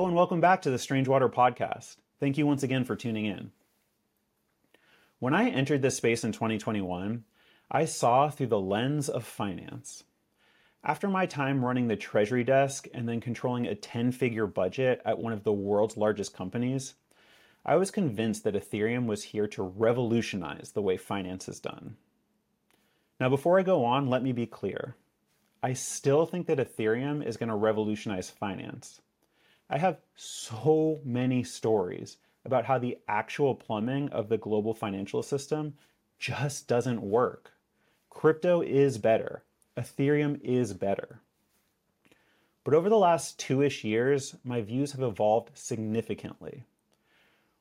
Hello and welcome back to the Strange Water podcast. Thank you once again for tuning in. When I entered this space in 2021, I saw through the lens of finance. After my time running the treasury desk and then controlling a 10 figure budget at one of the world's largest companies, I was convinced that Ethereum was here to revolutionize the way finance is done. Now, before I go on, let me be clear. I still think that Ethereum is going to revolutionize finance. I have so many stories about how the actual plumbing of the global financial system just doesn't work. Crypto is better. Ethereum is better. But over the last two ish years, my views have evolved significantly.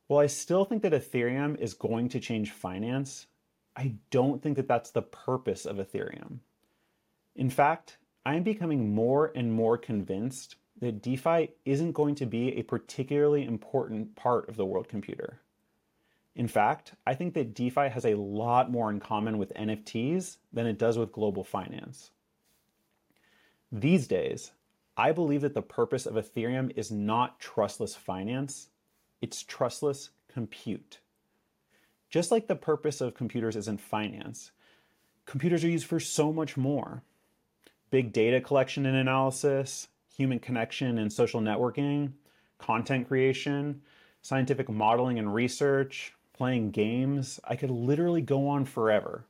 While I still think that Ethereum is going to change finance, I don't think that that's the purpose of Ethereum. In fact, I am becoming more and more convinced that DeFi isn't going to be a particularly important part of the world computer. In fact, I think that DeFi has a lot more in common with NFTs than it does with global finance. These days, I believe that the purpose of Ethereum is not trustless finance, it's trustless compute. Just like the purpose of computers is in finance, computers are used for so much more big data collection and analysis, human connection and social networking, content creation, scientific modeling and research, playing games. I could literally go on forever.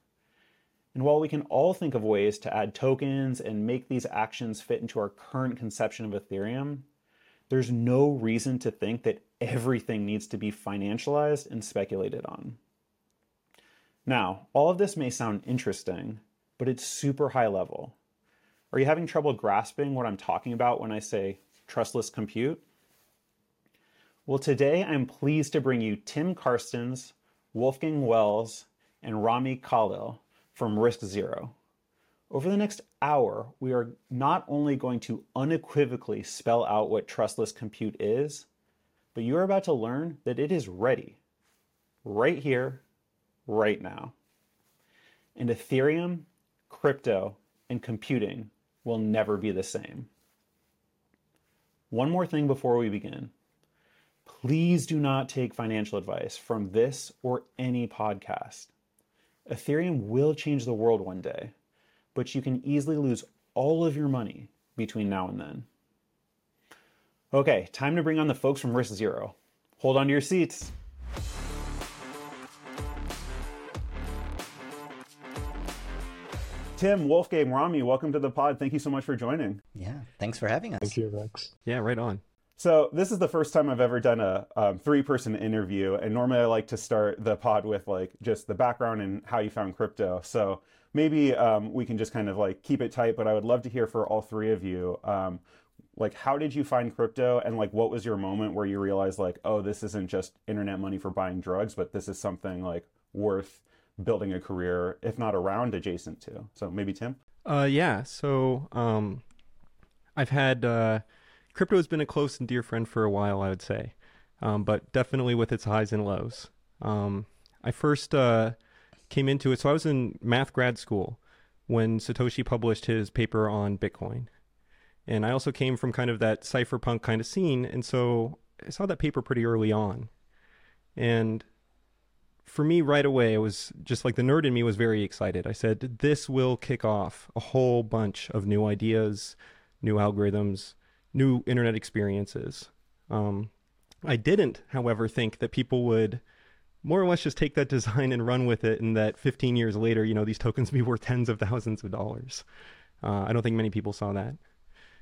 And while we can all think of ways to add tokens and make these actions fit into our current conception of Ethereum, there's no reason to think that everything needs to be financialized and speculated on. Now, all of this may sound interesting, but it's super high level. Are you having trouble grasping what I'm talking about when I say trustless compute? Well, today I'm pleased to bring you Tim Carstens, Wolfgang Welz, and Rami Khalil from RISC Zero. Over the next hour, we are not only going to unequivocally spell out what trustless compute is, but you are about to learn that it is ready, right here, right now. And Ethereum, crypto, and computing will never be the same. One more thing before we begin. Please do not take financial advice from this or any podcast. Ethereum will change the world one day, but you can easily lose all of your money between now and then. Okay, time to bring on the folks from RISC Zero. Hold on to your seats. Tim, Wolfgang, Rami, welcome to the pod. Thank you so much for joining. Yeah, thanks for having us. Thank you, Rex. Yeah, right on. So this is the first time I've ever done a um, three-person interview, and normally I like to start the pod with like just the background and how you found crypto. So maybe um, we can just kind of like keep it tight, but I would love to hear for all three of you, um, like how did you find crypto, and like what was your moment where you realized like, oh, this isn't just internet money for buying drugs, but this is something like worth building a career, if not around, adjacent to. So maybe Tim. Uh, yeah. So um, I've had uh, crypto has been a close and dear friend for a while, I would say, um, but definitely with its highs and lows. Um, I first uh, came into it. So I was in math grad school when Satoshi published his paper on Bitcoin. And I also came from kind of that cypherpunk kind of scene. And so I saw that paper pretty early on. And for me right away, it was just like the nerd in me was very excited. I said, this will kick off a whole bunch of new ideas, new algorithms, new internet experiences. Um, I didn't, however, think that people would more or less just take that design and run with it, and that 15 years later, you know, these tokens be worth tens of thousands of dollars. Uh, I don't think many people saw that.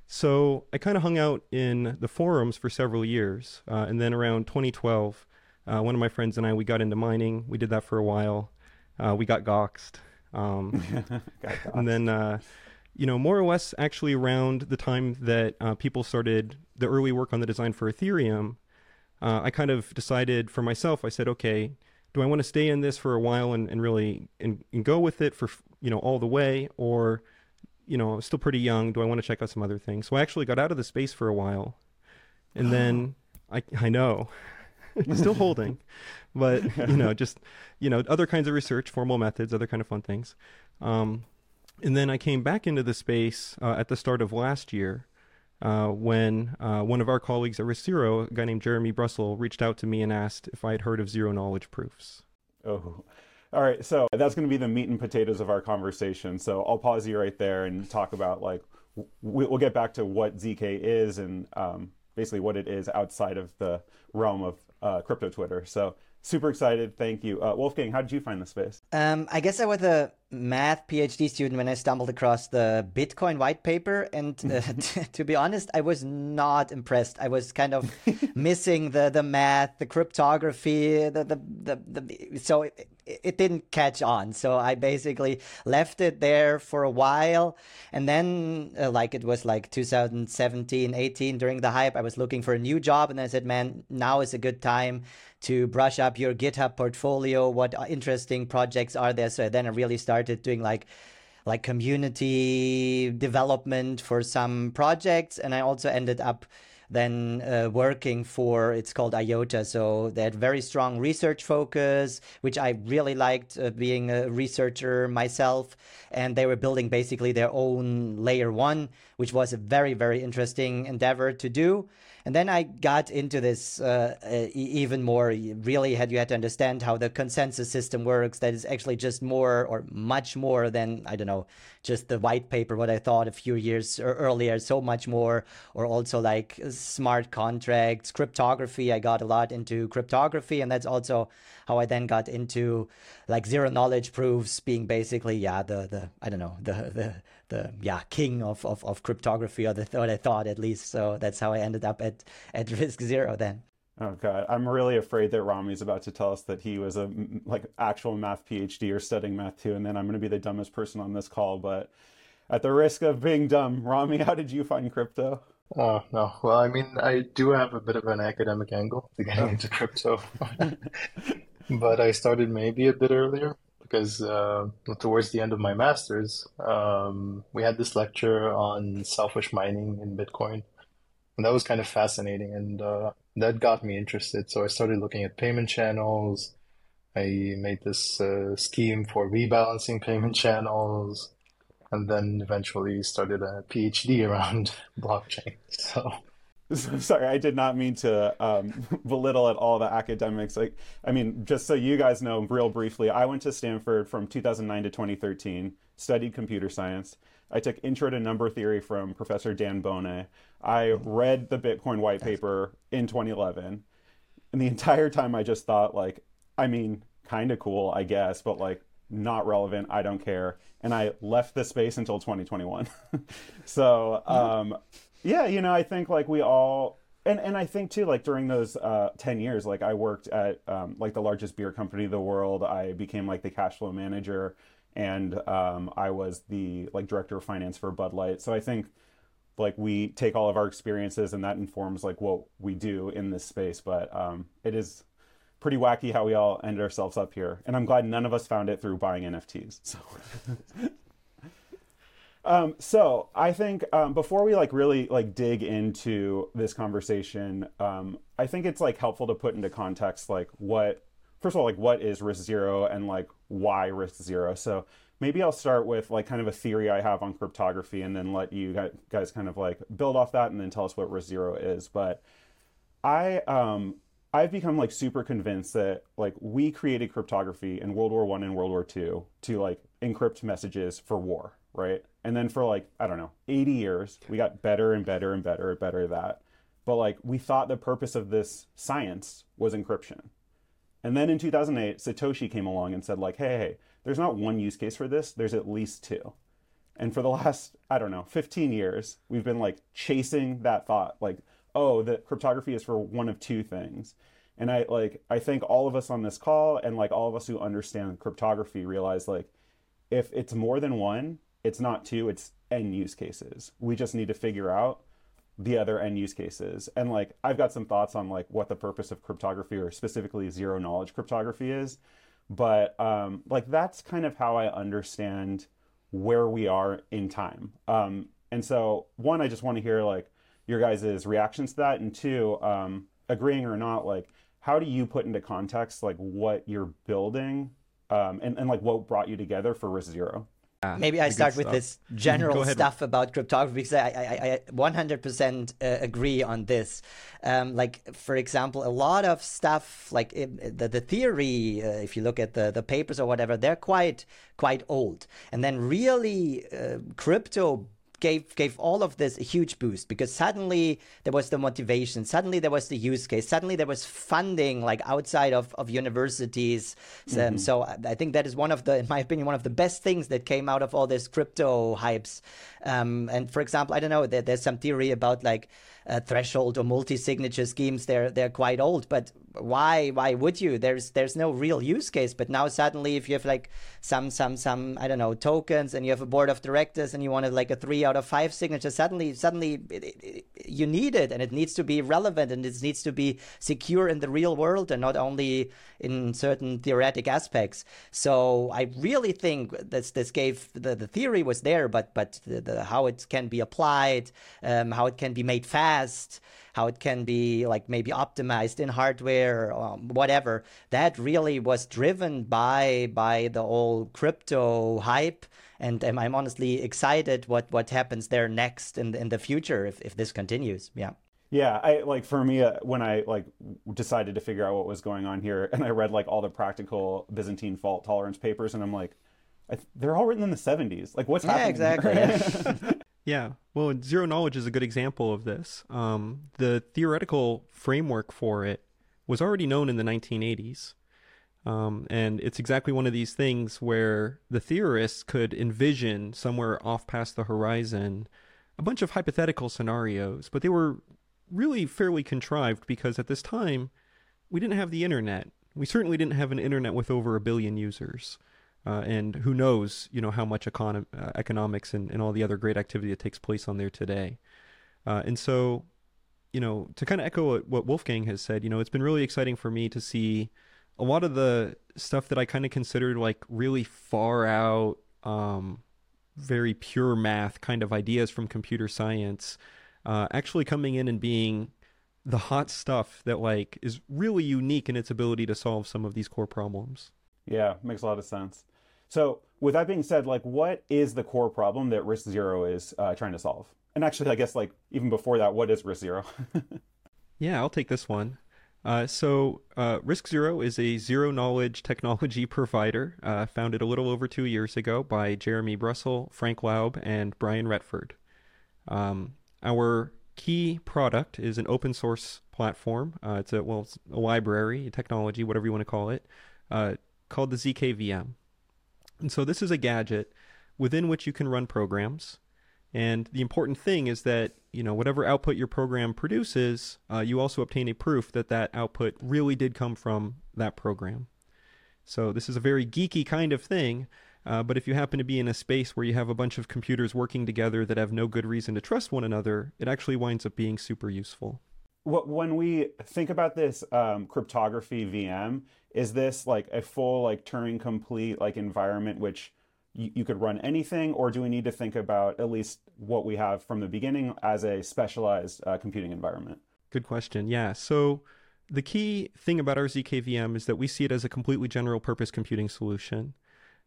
So I kind of hung out in the forums for several years, uh, and then around 2012, uh, one of my friends and I, we got into mining. We did that for a while. Uh, we got goxed. Um, got goxed. And then, uh, you know, more or less actually around the time that uh, people started the early work on the design for Ethereum, uh, I kind of decided for myself, I said, okay, do I want to stay in this for a while and, and really and, and go with it for, you know, all the way? Or, you know, I'm still pretty young. Do I want to check out some other things? So I actually got out of the space for a while. And then I, I know. still holding, but you know, just you know, other kinds of research, formal methods, other kind of fun things. Um, and then I came back into the space uh, at the start of last year uh, when uh, one of our colleagues at RISC Zero, a guy named Jeremy Bruestle, reached out to me and asked if I had heard of zero knowledge proofs. Oh, all right. So that's going to be the meat and potatoes of our conversation. So I'll pause you right there and talk about like we'll get back to what ZK is and um, basically what it is outside of the realm of uh, crypto Twitter. So super excited. Thank you. Uh, Wolfgang, how did you find the space? Um, I guess I was a math PhD student when I stumbled across the Bitcoin white paper. And uh, t- to be honest, I was not impressed. I was kind of missing the, the math, the cryptography, the, the, the, the so it, it didn't catch on. So I basically left it there for a while. And then, uh, like, it was like 2017, 18 during the hype, I was looking for a new job. And I said, man, now is a good time to brush up your GitHub portfolio. What interesting projects are there? So then I really started doing like like community development for some projects, and I also ended up then uh, working for it's called IOTA. So they had very strong research focus, which I really liked uh, being a researcher myself. And they were building basically their own layer one, which was a very, very interesting endeavor to do. And then I got into this uh, uh, even more. Really, had you had to understand how the consensus system works. That is actually just more or much more than I don't know, just the white paper. What I thought a few years earlier, so much more. Or also like smart contracts, cryptography. I got a lot into cryptography, and that's also how I then got into like zero knowledge proofs being basically yeah the the I don't know the the the yeah king of, of, of cryptography or the what I thought at least. So that's how I ended up at at RISC Zero then. Oh god, I'm really afraid that Rami's about to tell us that he was a like actual math PhD or studying math too, and then I'm going to be the dumbest person on this call. But at the risk of being dumb, Rami, how did you find crypto? Oh no, well, I mean, I do have a bit of an academic angle to getting oh. into crypto, but I started maybe a bit earlier because uh, towards the end of my master's, um, we had this lecture on selfish mining in Bitcoin. And that was kind of fascinating, and uh, that got me interested. So I started looking at payment channels. I made this uh, scheme for rebalancing payment channels, and then eventually started a PhD around blockchain. So Sorry, I did not mean to um, belittle at all the academics. Like, I mean, just so you guys know, real briefly, I went to Stanford from 2009 to 2013, studied computer science. I took Intro to Number Theory from Professor Dan Boneh. I read the Bitcoin white paper in 2011, and the entire time I just thought, like, I mean, kind of cool, I guess, but like, not relevant. I don't care. And I left the space until 2021. so, um, yeah, you know, I think like we all and and I think too, like during those uh, ten years, like I worked at um, like the largest beer company in the world. I became like the cash flow manager, and um, I was the like director of finance for Bud Light. So I think like we take all of our experiences, and that informs like what we do in this space. But um, it is pretty wacky how we all ended ourselves up here, and I'm glad none of us found it through buying NFTs. So. Um, so I think um, before we like really like dig into this conversation, um, I think it's like helpful to put into context like what first of all like what is RISC Zero and like why RISC Zero. So maybe I'll start with like kind of a theory I have on cryptography and then let you guys kind of like build off that and then tell us what RISC Zero is. But I um I've become like super convinced that like we created cryptography in World War One and World War Two to like encrypt messages for war, right? And then for like, I don't know, 80 years, we got better and better and better and better at that. But like, we thought the purpose of this science was encryption. And then in 2008, Satoshi came along and said, like, hey, hey, there's not one use case for this, there's at least two. And for the last, I don't know, 15 years, we've been like chasing that thought, like, oh, the cryptography is for one of two things. And I like I think all of us on this call and like all of us who understand cryptography realize like if it's more than one, it's not two, it's n use cases. We just need to figure out the other n use cases. And like I've got some thoughts on like what the purpose of cryptography or specifically zero knowledge cryptography is. But um, like that's kind of how I understand where we are in time. Um, and so one, I just want to hear like your guys' reactions to that, and two, um, agreeing or not, like how do you put into context like what you're building um, and, and like what brought you together for RISC Zero Maybe I start with this general stuff about cryptography because I, I, I 100% uh, agree on this. Um, like, for example, a lot of stuff, like it, the, the theory, uh, if you look at the, the papers or whatever, they're quite quite old. And then really, uh, crypto gave gave all of this a huge boost because suddenly there was the motivation suddenly there was the use case suddenly there was funding like outside of, of universities. So, so I- i think that is one of the in my opinion one of the best things that came out of all this crypto hypes. Um, and for example i don't know there, there's some theory about like uh, threshold or multi-signature schemes. They're they're quite old but why why would you? There's there's no real use case but now suddenly if you have like some some some i don't know tokens and you have a board of directors and you wanted like a three out of five signature suddenly suddenly it, it- you need it and it needs to be relevant and it needs to be secure in the real world and not only in certain theoretic aspects. So i really think this this gave the, the theory was there but but the, the how it can be applied um, how it can be made fast how it can be like maybe optimized in hardware um, whatever that really was driven by by the whole crypto hype and um, i'm honestly excited what what happens there next in, in the future if, if this continues yeah Yeah, I like for me uh, when I like decided to figure out what was going on here, and I read like all the practical Byzantine fault tolerance papers, and I'm like, I th- they're all written in the 70s. Like, what's happening? yeah happening? exactly yeah. Well, zero knowledge is a good example of this. Um, the theoretical framework for it was already known in the 1980s. Um, and it's exactly one of these things where the theorists could envision somewhere off past the horizon a bunch of hypothetical scenarios, but they were really fairly contrived because at this time we didn't have the internet. We certainly didn't have an internet with over a billion users. Uh, and who knows, you know, how much econo- uh, economics and, and all the other great activity that takes place on there today. Uh, and so, you know, to kind of echo what, what Wolfgang has said, you know, it's been really exciting for me to see a lot of the stuff that I kind of considered like really far out, um, very pure math kind of ideas from computer science, uh, actually coming in and being the hot stuff that like is really unique in its ability to solve some of these core problems. Yeah, makes a lot of sense. So, with that being said, like, what is the core problem that RISC Zero is uh, trying to solve? And actually, I guess like even before that, what is RISC Zero? Yeah, I'll take this one. Uh, so, uh, RISC Zero is a zero knowledge technology provider uh, founded a little over two years ago by Jeremy Bruestle, Frank Laub, and Brian Retford. Um, our key product is an open source platform. Uh, it's a well, it's a library, a technology, whatever you want to call it, uh, called the ZKVM. And so this is a gadget within which you can run programs. And the important thing is that you know whatever output your program produces, uh, you also obtain a proof that that output really did come from that program. So this is a very geeky kind of thing. Uh, but if you happen to be in a space where you have a bunch of computers working together that have no good reason to trust one another, it actually winds up being super useful. When we think about this um, cryptography VM, is this like a full like Turing complete like environment which you, could run anything, or do we need to think about at least what we have from the beginning as a specialized uh, computing environment? Good question. Yeah. So the key thing about our ZKVM is that we see it as a completely general purpose computing solution.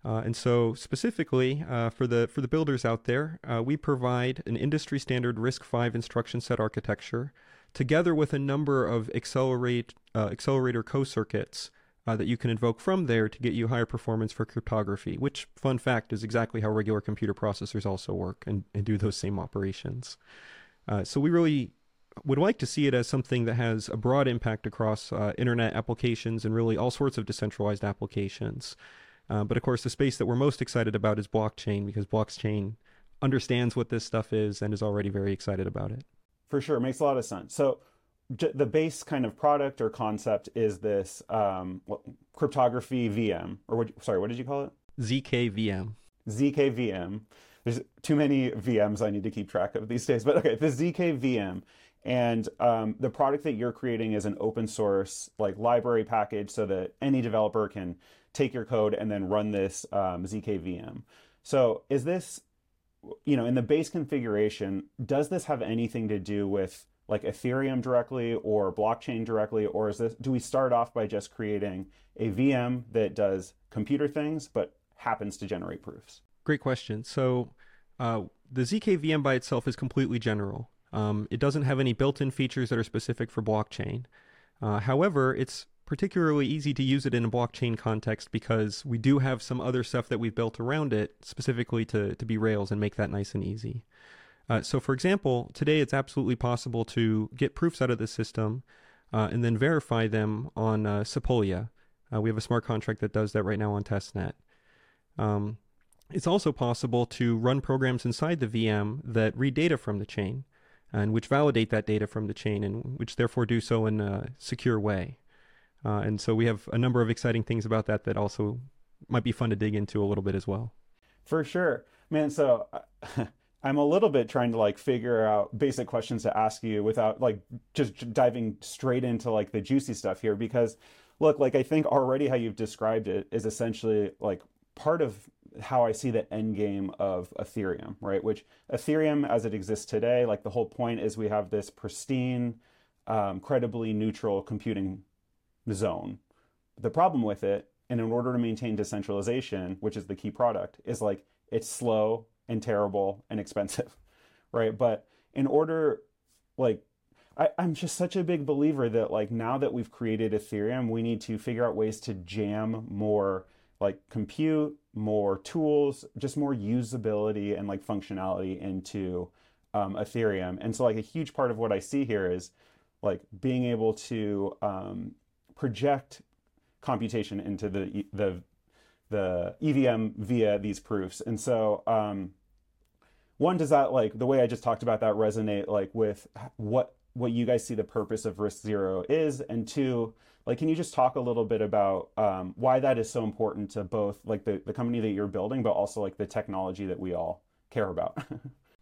Uh, and so specifically uh, for the for the builders out there, uh, we provide an industry standard RISC-V instruction set architecture, together with a number of accelerate uh, accelerator co-circuits uh, that you can invoke from there to get you higher performance for cryptography. Which, fun fact, is exactly how regular computer processors also work and, and do those same operations. Uh, so we really would like to see it as something that has a broad impact across uh, internet applications and really all sorts of decentralized applications. Uh, but of course, the space that we're most excited about is blockchain because blockchain understands what this stuff is and is already very excited about it. For sure, makes a lot of sense. So, j- the base kind of product or concept is this um, what, cryptography VM, or what? Sorry, what did you call it? ZKVM. ZKVM. There's too many VMs I need to keep track of these days, but okay, the ZKVM. And um, the product that you're creating is an open source like library package so that any developer can take your code and then run this um, ZKVM. So is this, you know, in the base configuration, does this have anything to do with like Ethereum directly or blockchain directly, or is this do we start off by just creating a VM that does computer things but happens to generate proofs? great question. So uh, the ZK VM by itself is completely general. Um, it doesn't have any built-in features that are specific for blockchain. Uh, however, it's particularly easy to use it in a blockchain context because we do have some other stuff that we've built around it specifically to, to be Rails and make that nice and easy. Uh, so, for example, today it's absolutely possible to get proofs out of the system uh, and then verify them on uh, Sepolia. Uh, we have a smart contract that does that right now on testnet. Um, it's also possible to run programs inside the VM that read data from the chain and which validate that data from the chain and which therefore do so in a secure way. Uh, and so we have a number of exciting things about that that also might be fun to dig into a little bit as well. For sure, man. So I'm a little bit trying to like figure out basic questions to ask you without like just diving straight into like the juicy stuff here because look, like I think already how you've described it is essentially like part of how I see the end game of Ethereum, right? Which Ethereum, as it exists today, like the whole point is we have this pristine, um, credibly neutral computing zone. The problem with it, and in order to maintain decentralization, which is the key product, is like it's slow and terrible and expensive, right? But in order, like, I, I'm just such a big believer that like now that we've created Ethereum, we need to figure out ways to jam more like compute, more tools, just more usability and like functionality into um, Ethereum. And so like a huge part of what I see here is like being able to um, project computation into the the the EVM via these proofs. And so um, one does that like the way I just talked about that resonate like with what what you guys see the purpose of RISC Zero is? And two like can you just talk a little bit about um, why that is so important to both like the, the company that you're building but also like the technology that we all care about?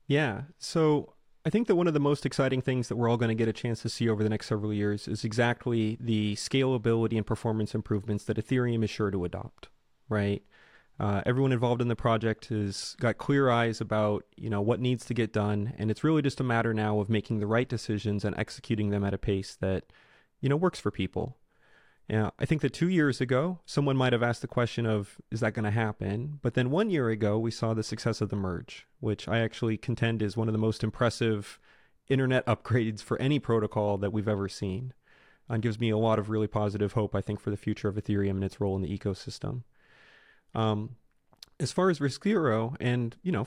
Yeah. So I think that one of the most exciting things that we're all going to get a chance to see over the next several years is exactly the scalability and performance improvements that Ethereum is sure to adopt, right? Uh, everyone involved in the project has got clear eyes about you know what needs to get done, and it's really just a matter now of making the right decisions and executing them at a pace that you know works for people. Yeah, I think that two years ago, someone might have asked the question of, is that going to happen? But then one year ago, we saw the success of the merge, which I actually contend is one of the most impressive internet upgrades for any protocol that we've ever seen. And gives me a lot of really positive hope, I think, for the future of Ethereum and its role in the ecosystem. Um, as far as RISC Zero and you know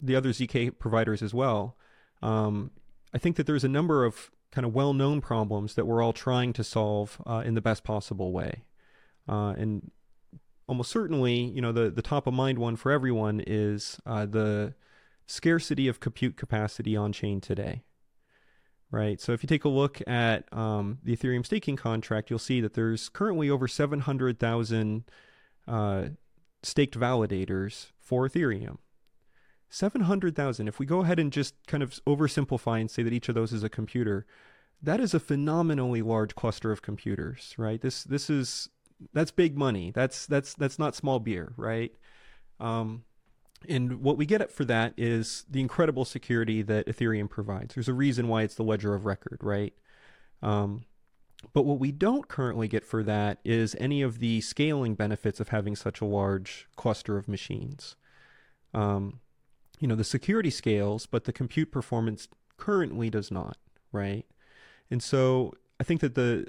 the other zk providers as well, um, I think that there's a number of kind of well-known problems that we're all trying to solve uh, in the best possible way. Uh, and almost certainly, you know, the, the top of mind one for everyone is uh, the scarcity of compute capacity on chain today. Right. So if you take a look at um, the Ethereum staking contract, you'll see that there's currently over 700,000 uh, staked validators for Ethereum. 700,000. If we go ahead and just kind of oversimplify and say that each of those is a computer, that is a phenomenally large cluster of computers, right? This this is that's big money. That's that's that's not small beer, right? Um, and what we get for that is the incredible security that Ethereum provides. There's a reason why it's the ledger of record, right? Um, but what we don't currently get for that is any of the scaling benefits of having such a large cluster of machines. Um, you know, the security scales, but the compute performance currently does not, right? And so I think that the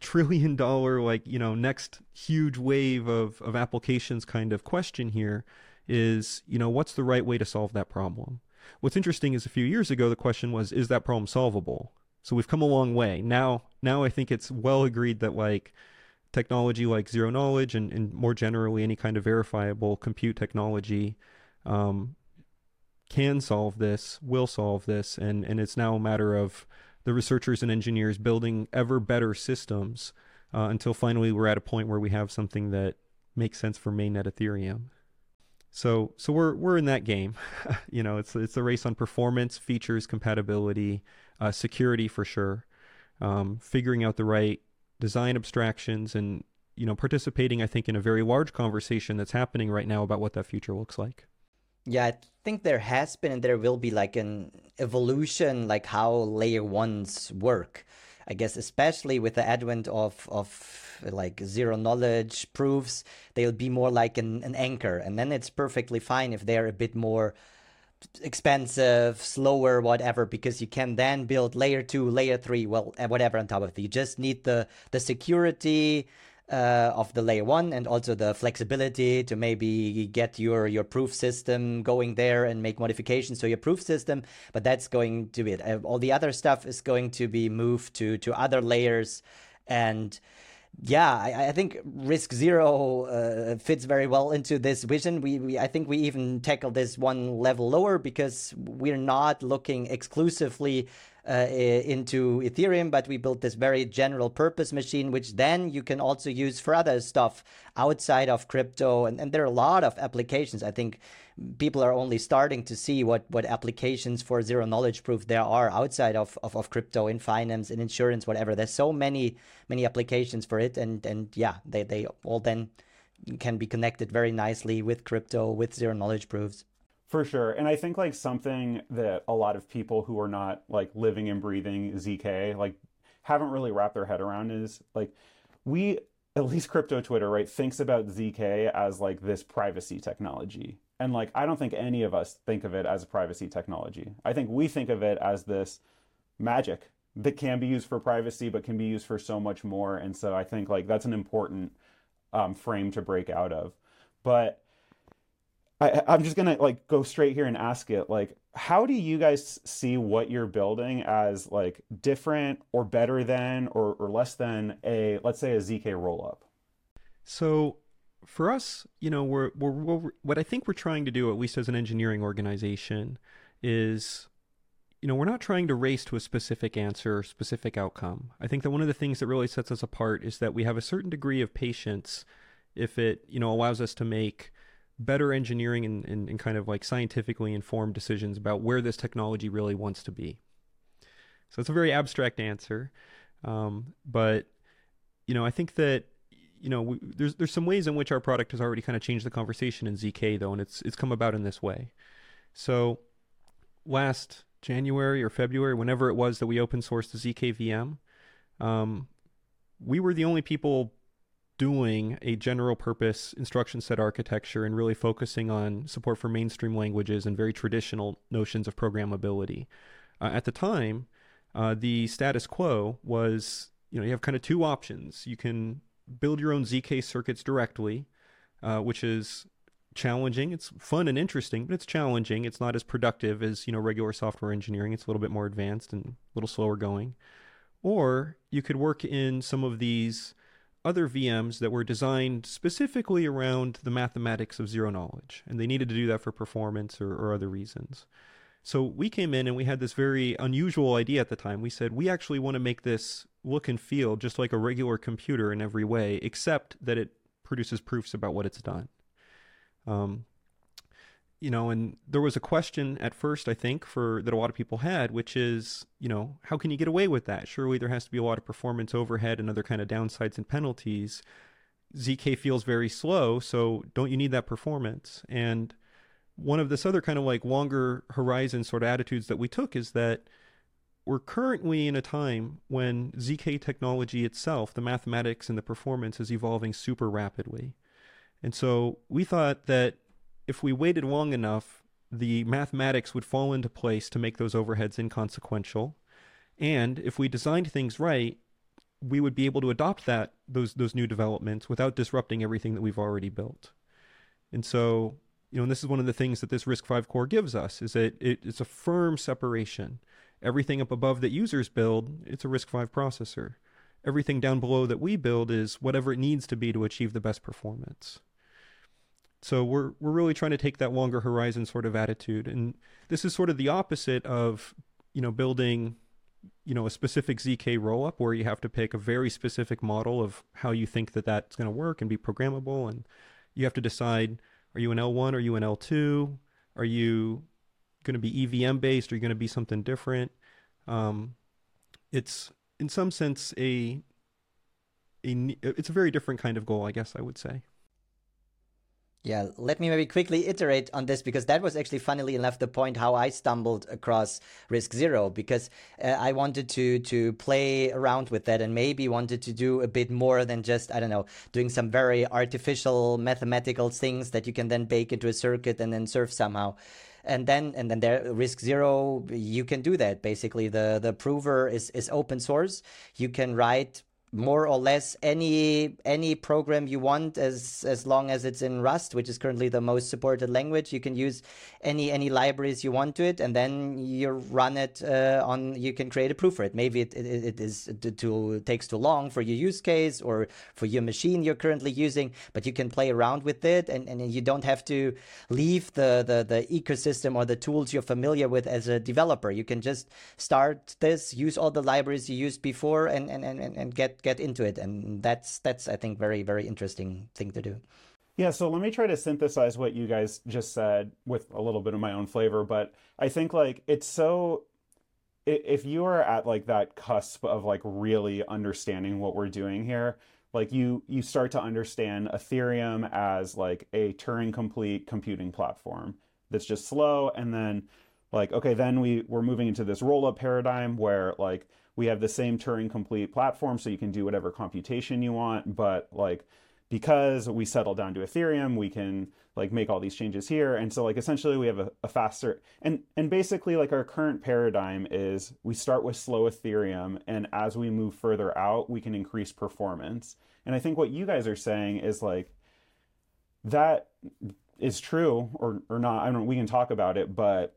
trillion dollar, like, you know, next huge wave of, of applications kind of question here is, you know, what's the right way to solve that problem? What's interesting is a few years ago, the question was, is that problem solvable? So we've come a long way. Now, now I think it's well agreed that like technology like zero knowledge and, and more generally any kind of verifiable compute technology um, can solve this, will solve this, and, and it's now a matter of the researchers and engineers building ever better systems uh, until finally we're at a point where we have something that makes sense for mainnet Ethereum. So so we're we're in that game. you know, it's it's a race on performance, features, compatibility, uh, security for sure, um, figuring out the right design abstractions, and you know, participating. I think in a very large conversation that's happening right now about what that future looks like. Yeah, I think there has been and there will be like an evolution, like how layer ones work. I guess especially with the advent of of like zero knowledge proofs, they'll be more like an, an anchor, and then it's perfectly fine if they're a bit more expensive, slower, whatever, because you can then build layer two, layer three, well, whatever on top of it. You just need the the security uh, of the layer one and also the flexibility to maybe get your your proof system going there and make modifications to your proof system. But that's going to be it. Uh, all the other stuff is going to be moved to to other layers and yeah, I, I, think RISC Zero uh, fits very well into this vision. We, we, I think we even tackle this one level lower because we're not looking exclusively uh, into Ethereum, but we built this very general purpose machine, which then you can also use for other stuff outside of crypto. And, and there are a lot of applications. I think people are only starting to see what, what applications for zero knowledge proof there are outside of, of, of crypto in finance, in insurance, whatever. There's so many, many applications for it. And, and yeah, they, they all then can be connected very nicely with crypto, with zero knowledge proofs. For sure. And I think like something that a lot of people who are not like living and breathing ZK like haven't really wrapped their head around is like we at least crypto Twitter, right, thinks about ZK as like this privacy technology. And like I don't think any of us think of it as a privacy technology. I think we think of it as this magic that can be used for privacy but can be used for so much more. And so I think like that's an important um, frame to break out of. But I, I'm just gonna like go straight here and ask it like how do you guys see what you're building as like different or better than or, or less than a let's say a zk rollup? So for us you know we're, we're, we're what i think we're trying to do at least as an engineering organization is you know we're not trying to race to a specific answer or specific outcome. I think that one of the things that really sets us apart is that we have a certain degree of patience if it you know allows us to make better engineering and, and, and, kind of like scientifically informed decisions about where this technology really wants to be. So it's a very abstract answer, um, but you know I think that you know we, there's there's some ways in which our product has already kind of changed the conversation in zk though, and it's it's come about in this way. So last January or February, whenever it was that we open sourced the zk VM, um, we were the only people doing a general purpose instruction set architecture and really focusing on support for mainstream languages and very traditional notions of programmability. Uh, at the time, uh, the status quo was you know you have kind of two options. You can build your own zk circuits directly, uh, which is challenging. It's fun and interesting, but it's challenging. It's not as productive as you know regular software engineering. It's a little bit more advanced and a little slower going. Or you could work in some of these other VMs that were designed specifically around the mathematics of zero knowledge, and they needed to do that for performance or, or other reasons. So we came in and we had this very unusual idea at the time. We said, we actually want to make this look and feel just like a regular computer in every way, except that it produces proofs about what it's done. Um, you know, and there was a question at first, I think, for that a lot of people had, which is, you know, how can you get away with that? Surely there has to be a lot of performance overhead and other kind of downsides and penalties. ZK feels very slow, so don't you need that performance? And one of this other kind of like longer horizon sort of attitudes that we took is that we're currently in a time when ZK technology itself, the mathematics and the performance is evolving super rapidly. And so we thought that if we waited long enough, the mathematics would fall into place to make those overheads inconsequential. And if we designed things right, we would be able to adopt that those those new developments without disrupting everything that we've already built. And so, you know, and this is one of the things that this RISC-V core gives us is that it, it's a firm separation. Everything up above that users build, it's a RISC-V processor. Everything down below that we build is whatever it needs to be to achieve the best performance. So we're we're really trying to take that longer horizon sort of attitude, and this is sort of the opposite of you know building you know a specific zk rollup where you have to pick a very specific model of how you think that that's going to work and be programmable, and you have to decide are you an L1, are you an L2, are you going to be EVM based, are you going to be something different? Um, it's in some sense a a it's a very different kind of goal, I guess I would say. Yeah, let me maybe quickly iterate on this because that was actually, funnily enough, the point how I stumbled across RISC Zero because uh, I wanted to to play around with that and maybe wanted to do a bit more than just I don't know doing some very artificial mathematical things that you can then bake into a circuit and then serve somehow. And then and then there RISC Zero you can do that. Basically the the prover is is open source. You can write more or less any any program you want as as long as it's in Rust, which is currently the most supported language. You can use any any libraries you want to it, and then you run it uh, on. You can create a proof for it. Maybe it it, it is too takes too long for your use case or for your machine you're currently using, but you can play around with it, and, and you don't have to leave the, the the ecosystem or the tools you're familiar with as a developer. You can just start this, use all the libraries you used before, and and and, and get get into it and that's that's i think very very interesting thing to do. Yeah so let me try to synthesize what you guys just said with a little bit of my own flavor but i think like it's so if you are at like that cusp of like really understanding what we're doing here like you you start to understand ethereum as like a turing complete computing platform that's just slow and then like okay then we we're moving into this roll up paradigm where like we have the same Turing complete platform, so you can do whatever computation you want. But like because we settle down to Ethereum, we can like make all these changes here. And so like essentially we have a, a, faster and and basically like our current paradigm is we start with slow Ethereum and as we move further out, we can increase performance. And I think what you guys are saying is like that is true or or not. I don't we can talk about it, but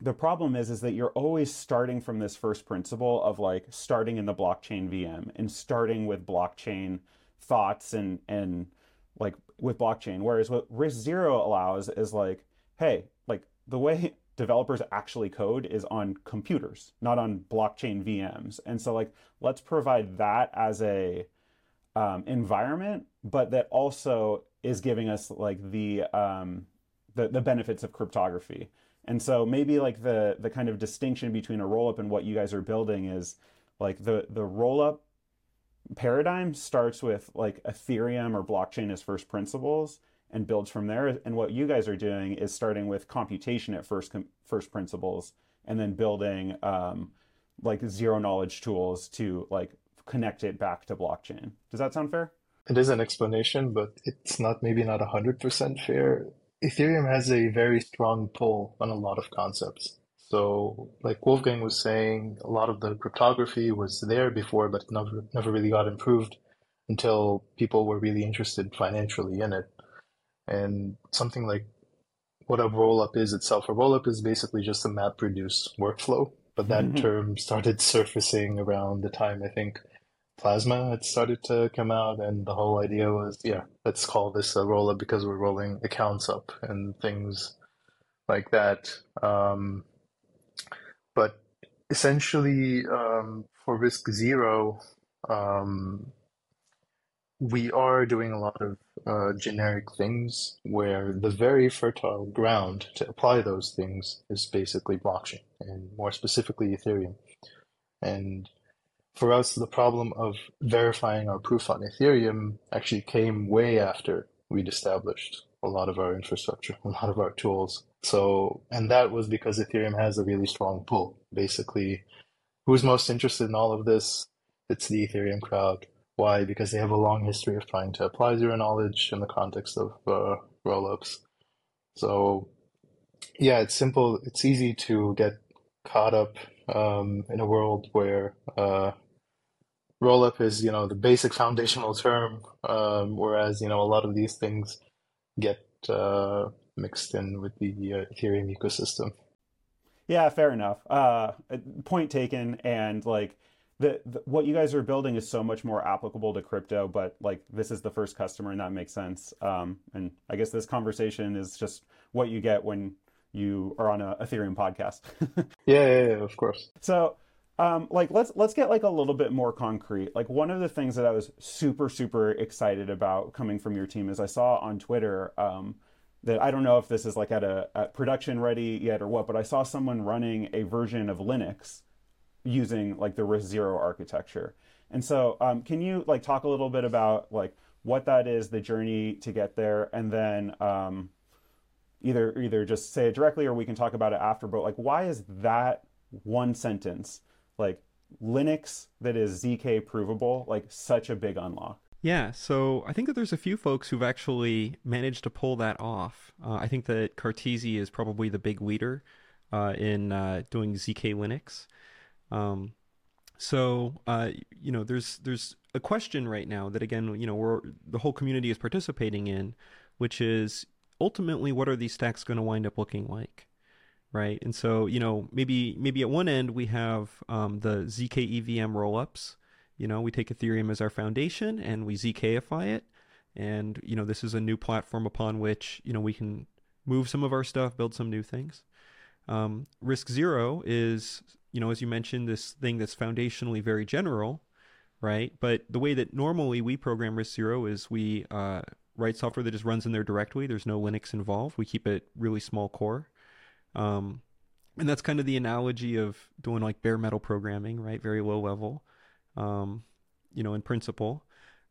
the problem is is that you're always starting from this first principle of like starting in the blockchain VM and starting with blockchain thoughts and and like with blockchain. Whereas what RISC Zero allows is like, hey, like the way developers actually code is on computers, not on blockchain VMs. And so like let's provide that as a um, environment, but that also is giving us like the um, the, the benefits of cryptography. And so maybe like the the kind of distinction between a rollup and what you guys are building is like the the rollup paradigm starts with like Ethereum or blockchain as first principles and builds from there. And what you guys are doing is starting with computation at first first principles and then building um, like zero knowledge tools to like connect it back to blockchain. Does that sound fair? It is an explanation, but it's not maybe not hundred percent fair. Ethereum has a very strong pull on a lot of concepts. So, like Wolfgang was saying, a lot of the cryptography was there before, but never never really got improved until people were really interested financially in it. And something like what a rollup is itself, a rollup is basically just a map-reduced workflow. But that mm-hmm. term started surfacing around the time I think Plasma had started to come out, and the whole idea was, yeah, let's call this a roll up because we're rolling accounts up and things like that. Um, but essentially, um, for RISC Zero, um, we are doing a lot of uh, generic things where the very fertile ground to apply those things is basically blockchain, and more specifically Ethereum. And for us, the problem of verifying our proof on Ethereum actually came way after we'd established a lot of our infrastructure, a lot of our tools. So, and that was because Ethereum has a really strong pull. Basically, who's most interested in all of this? It's the Ethereum crowd. Why? Because they have a long history of trying to apply zero knowledge in the context of uh, rollups. So, yeah, it's simple. It's easy to get caught up um, in a world where uh, rollup is you know the basic foundational term, um, whereas you know a lot of these things get uh, mixed in with the uh, Ethereum ecosystem. Yeah, fair enough. Uh, point taken. And like the, the, what you guys are building is so much more applicable to crypto. But like this is the first customer, and that makes sense. Um, and I guess this conversation is just what you get when you are on a Ethereum podcast. yeah, yeah, yeah, of course. So, um, like let's let's get like a little bit more concrete. Like one of the things that I was super super excited about coming from your team is I saw on Twitter um, that I don't know if this is like at a at production ready yet or what, but I saw someone running a version of Linux using like the RISC Zero architecture. And so, um, can you like talk a little bit about like what that is, the journey to get there, and then um, either either just say it directly or we can talk about it after. But like, why is that one sentence like Linux that is zk provable like such a big unlock? Yeah, so I think that there's a few folks who've actually managed to pull that off. Uh, I think that Cartesi is probably the big leader uh, in uh, doing zk Linux. Um, so uh, you know, there's there's a question right now that again, you know, we're the whole community is participating in, which is ultimately what are these stacks going to wind up looking like, right? And so you know, maybe maybe at one end we have um, the zk EVM rollups. You know, we take Ethereum as our foundation and we zkify it, and you know, this is a new platform upon which you know we can move some of our stuff, build some new things. Um, RISC Zero is you know, as you mentioned, this thing that's foundationally very general, right? But the way that normally we program RISC Zero is we uh, write software that just runs in there directly. There's no Linux involved. We keep it really small core. Um, and that's kind of the analogy of doing like bare metal programming, right? Very low level, um, you know, in principle.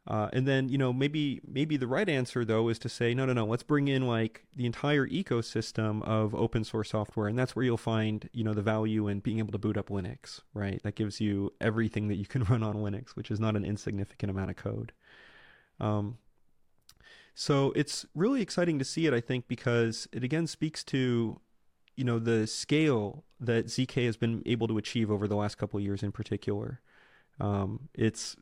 Uh, and then you know maybe maybe the right answer though is to say no no no let's bring in like the entire ecosystem of open source software and that's where you'll find you know the value in being able to boot up Linux right that gives you everything that you can run on Linux which is not an insignificant amount of code. Um, so it's really exciting to see it I think because it again speaks to you know the scale that zk has been able to achieve over the last couple years in particular. Um, it's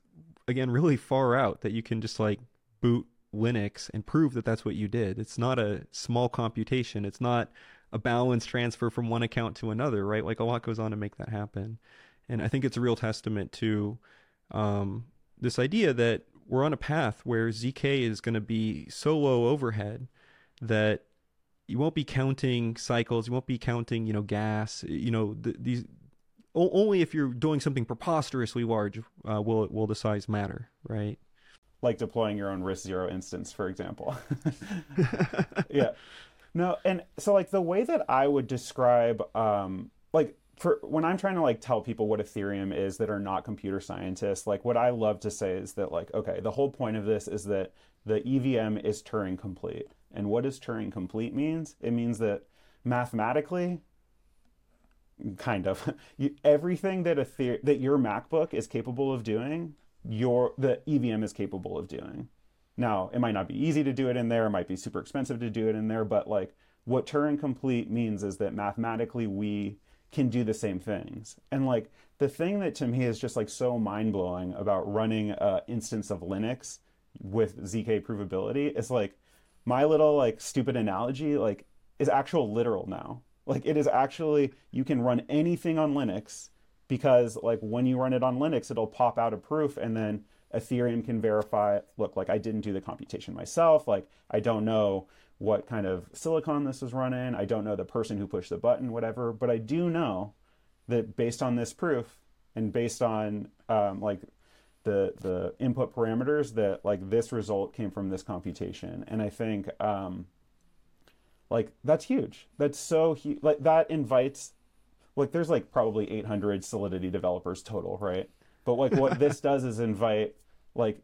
again really far out that you can just like boot Linux and prove that that's what you did. It's not a small computation. It's not a balance transfer from one account to another, right? Like a lot goes on to make that happen. And I think it's a real testament to um, this idea that we're on a path where ZK is going to be so low overhead that you won't be counting cycles, you won't be counting, you know, gas, you know, th- these only if you're doing something preposterously large uh, will will the size matter, right? Like deploying your own RISC Zero instance, for example. yeah. No, and so like the way that I would describe, um, like for when I'm trying to like tell people what Ethereum is that are not computer scientists, like what I love to say is that like okay, the whole point of this is that the EVM is Turing complete. And what does Turing complete means? It means that mathematically kind of everything that a that your MacBook is capable of doing, your the EVM is capable of doing. Now, it might not be easy to do it in there, it might be super expensive to do it in there, but like what Turing complete means is that mathematically we can do the same things. And like the thing that to me is just like so mind-blowing about running a instance of Linux with zk provability is like my little like stupid analogy like is actual literal now like it is actually you can run anything on Linux because like when you run it on Linux, it'll pop out a proof and then Ethereum can verify, look, like I didn't do the computation myself. Like I don't know what kind of silicon this is running. I don't know the person who pushed the button, whatever. But I do know that based on this proof and based on um, like the the input parameters, that like this result came from this computation. And I think um, like that's huge. That's so huge. Like that invites like there's like probably 800 Solidity developers total, right? But like what this does is invite like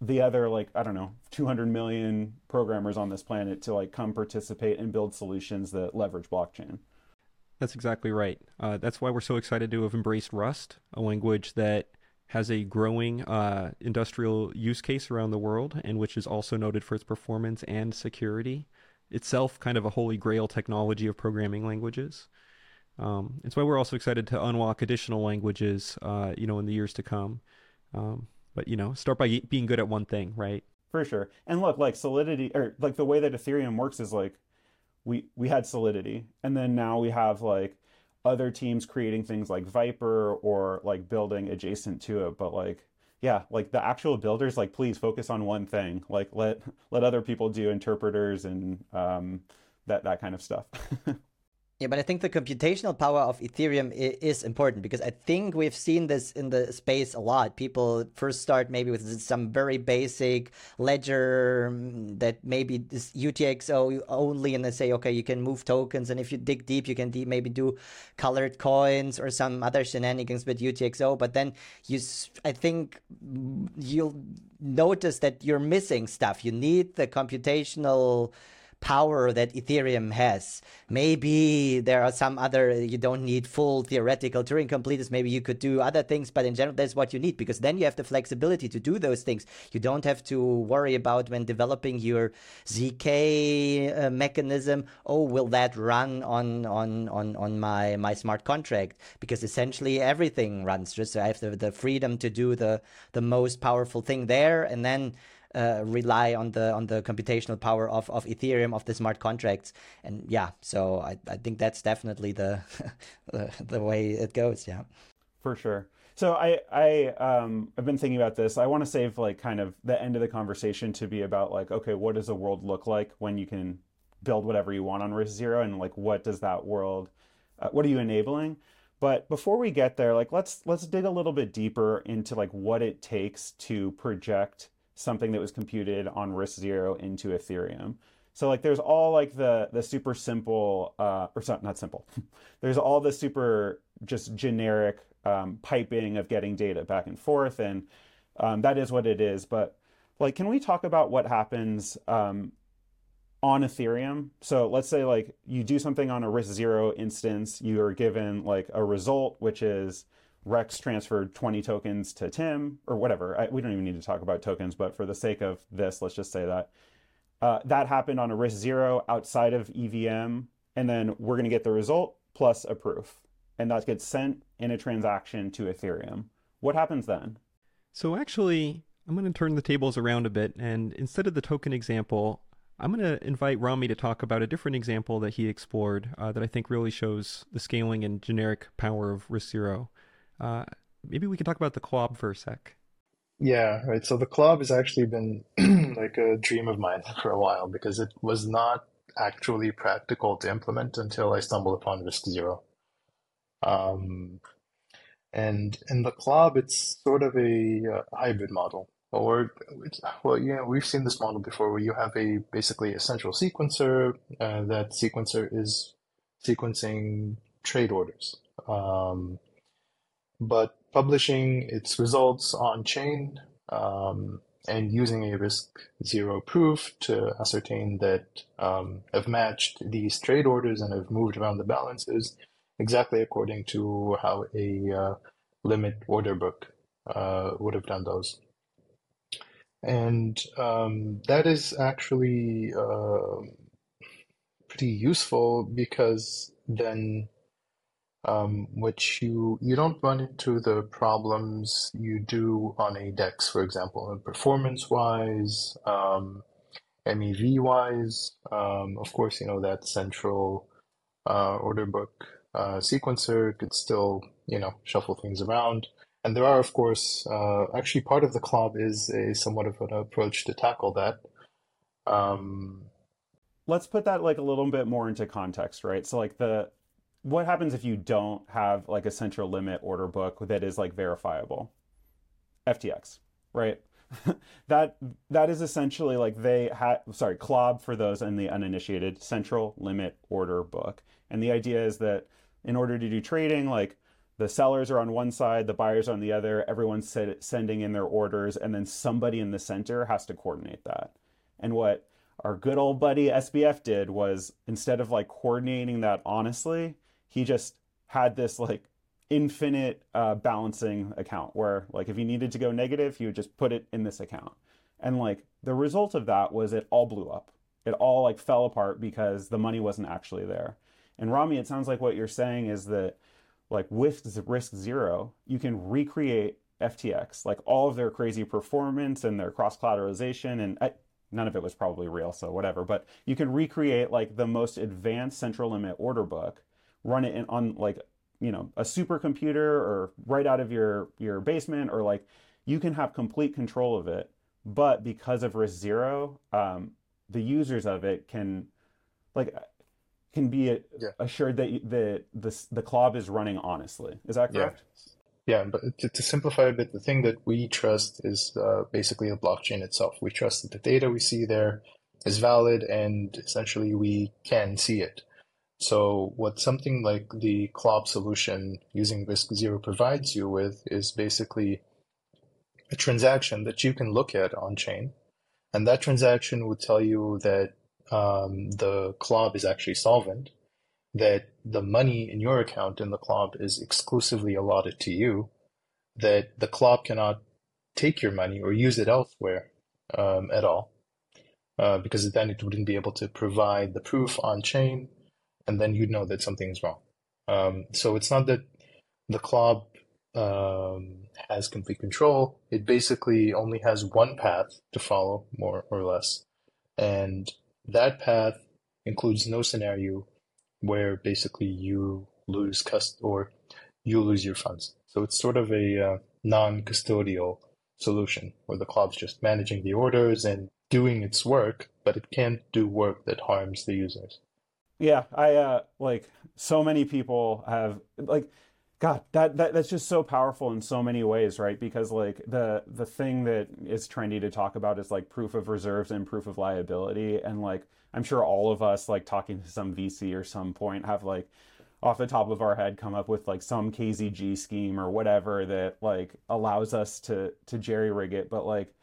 the other like I don't know 200 million programmers on this planet to like come participate and build solutions that leverage blockchain. That's exactly right. Uh, that's why we're so excited to have embraced Rust, a language that has a growing uh, industrial use case around the world and which is also noted for its performance and security itself kind of a holy grail technology of programming languages. Um, it's why we're also excited to unlock additional languages, uh, you know, in the years to come. Um, but you know, start by being good at one thing, right? For sure. And look, like Solidity, or like the way that Ethereum works is like we we had Solidity, and then now we have like other teams creating things like Vyper or like building adjacent to it. But like yeah, like the actual builders, like please focus on one thing. Like let let other people do interpreters and um, that that kind of stuff. Yeah, but I think the computational power of Ethereum is important because I think we've seen this in the space a lot. People first start maybe with some very basic ledger mm, that maybe is UTXO only, and they say, okay, you can move tokens, and if you dig deep, you can maybe do colored coins or some other shenanigans with UTXO. But then you, I think mm, you'll notice that you're missing stuff. You need the computational power that Ethereum has. Maybe there are some other, you don't need full theoretical Turing completeness. Maybe you could do other things, but in general, that's what you need because then you have the flexibility to do those things. You don't have to worry about when developing your ZK uh, mechanism. Oh, will that run on, on, on, on my, my smart contract? Because essentially everything runs. Just so I have the, the freedom to do the, the most powerful thing there. And then uh, rely on the on the computational power of, of Ethereum of the smart contracts. And yeah so I, I think that's definitely the, the the way it goes yeah. For sure. So I I um I've been thinking about this. I want to save like kind of the end of the conversation to be about like okay what does a world look like when you can build whatever you want on RISC Zero? And like what does that world uh, what are you enabling? But before we get there like let's let's dig a little bit deeper into like what it takes to project something that was computed on RISC Zero into Ethereum. So like there's all like the the super simple uh, or not simple. there's all the super just generic um, piping of getting data back and forth, and um, that is what it is. But like, can we talk about what happens um, on Ethereum? So let's say like you do something on a RISC Zero instance, you are given like a result which is Rex transferred 20 tokens to Tim or whatever. I, we don't even need to talk about tokens, but for the sake of this, let's just say that. Uh, that happened on a RISC Zero outside of EVM, and then we're going to get the result plus a proof. And that gets sent in a transaction to Ethereum. What happens then? So actually, I'm going to turn the tables around a bit, and instead of the token example, I'm going to invite Rami to talk about a different example that he explored uh, that I think really shows the scaling and generic power of RISC Zero. Uh, maybe we can talk about the CLOB for a sec. Yeah, right. So the CLOB has actually been like a dream of mine for a while because it was not actually practical to implement until I stumbled upon RISC Zero. Um, and in the CLOB, it's sort of a uh, hybrid model. Or, well, yeah, we've seen this model before where you have a basically a central sequencer. Uh, that sequencer is sequencing trade orders. Um, but publishing its results on chain um, and using a RISC Zero proof to ascertain that um, have matched these trade orders and have moved around the balances exactly according to how a uh, limit order book uh, would have done those. And um, that is actually uh, pretty useful because then um, which you you don't run into the problems you do on a DEX, for example, performance wise, um, MEV wise. Um, of course, you know that central uh, order book uh, sequencer could still you know shuffle things around. And there are, of course, uh, actually part of the CLOB is a somewhat of an approach to tackle that. Um, Let's put that like a little bit more into context, right? So like the what happens if you don't have like a central limit order book that is like verifiable? FTX, right? that that is essentially like they had sorry clob for those in the uninitiated central limit order book and the idea is that in order to do trading like the sellers are on one side the buyers on the other everyone's sending in their orders and then somebody in the center has to coordinate that and what our good old buddy SBF did was instead of like coordinating that honestly he just had this like infinite uh, balancing account where like if he needed to go negative he would just put it in this account. And like the result of that was it all blew up. It all like fell apart because the money wasn't actually there. And rami it sounds like what you're saying is that like with RISC Zero you can recreate ftx like all of their crazy performance and their cross collateralization and I, none of it was probably real so whatever but you can recreate like the most advanced central limit order book run it in, on like you know a supercomputer or right out of your your basement or like you can have complete control of it but because of RISC Zero um, the users of it can like can be a, Yeah. assured that the the the CLOB is running honestly. Is that Yeah. correct? Yeah, but to, to simplify a bit, the thing that we trust is uh, basically the blockchain itself. We trust that the data we see there is valid and essentially we can see it. So what something like the CLOB solution using RISC Zero provides you with is basically a transaction that you can look at on chain. And that transaction would tell you that um, the CLOB is actually solvent, that the money in your account in the CLOB is exclusively allotted to you, that the CLOB cannot take your money or use it elsewhere um, at all, uh, because then it wouldn't be able to provide the proof on chain, and then you'd know that something is wrong. Um, so it's not that the CLOB um, has complete control. It basically only has one path to follow, more or less. And that path includes no scenario where basically you lose cust or you lose your funds. So it's sort of a uh, non-custodial solution where the CLOB's just managing the orders and doing its work, but it can't do work that harms the users. Yeah, I uh like so many people have like God, that, that that's just so powerful in so many ways, right? Because like the the thing that is trendy to talk about is like proof of reserves and proof of liability. And like I'm sure all of us like talking to some VC or some point have like off the top of our head come up with like some KZG scheme or whatever that like allows us to to jerry rig it. But like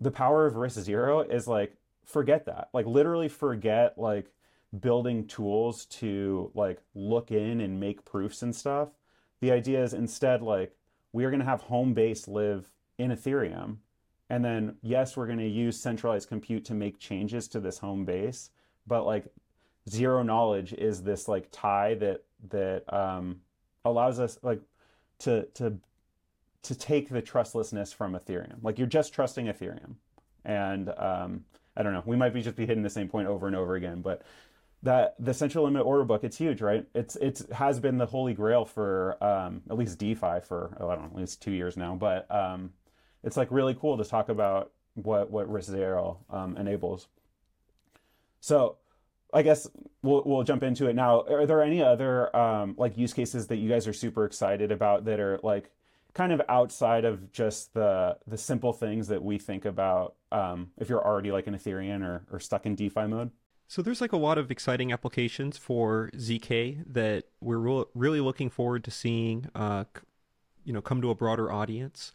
the power of RISC Zero is like forget that. Like literally forget like building tools to like look in and make proofs and stuff. The idea is instead like we are going to have home base live in Ethereum. And then yes, we're going to use centralized compute to make changes to this home base, but like zero knowledge is this like tie that that um, allows us like to to to take the trustlessness from Ethereum. Like you're just trusting Ethereum, and um, I don't know. We might be just be hitting the same point over and over again, but that the central limit order book it's huge right? It's it has been the holy grail for um, at least defi for oh, i don't know at least two years now but um, it's like really cool to talk about what what RISC Zero um, enables. So i guess we'll, we'll jump into it. Now are there any other um, like use cases that you guys are super excited about that are like kind of outside of just the the simple things that we think about um, if you're already like an ethereum or, or stuck in defi mode So there's like a lot of exciting applications for zk that we're re- really looking forward to seeing, uh, you know, come to a broader audience.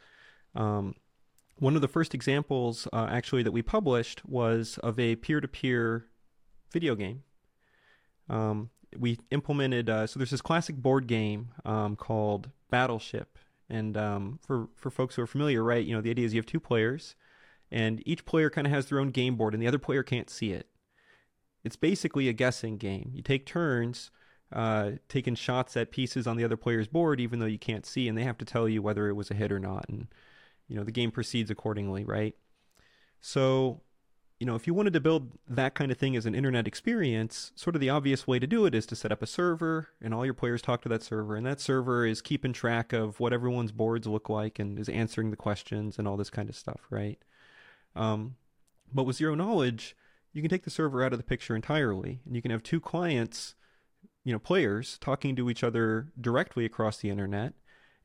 Um, one of the first examples, uh, actually, that we published was of a peer-to-peer video game. Um, we implemented uh, so there's this classic board game um, called Battleship, and um, for for folks who are familiar, right, you know, the idea is you have two players, and each player kind of has their own game board, and the other player can't see it it's basically a guessing game. You take turns uh, taking shots at pieces on the other player's board, even though you can't see, and they have to tell you whether it was a hit or not. And, you know, the game proceeds accordingly, right? So, you know, if you wanted to build that kind of thing as an internet experience, sort of the obvious way to do it is to set up a server and all your players talk to that server. And that server is keeping track of what everyone's boards look like and is answering the questions and all this kind of stuff, right? Um, but with zero knowledge, you can take the server out of the picture entirely and you can have two clients you know players talking to each other directly across the internet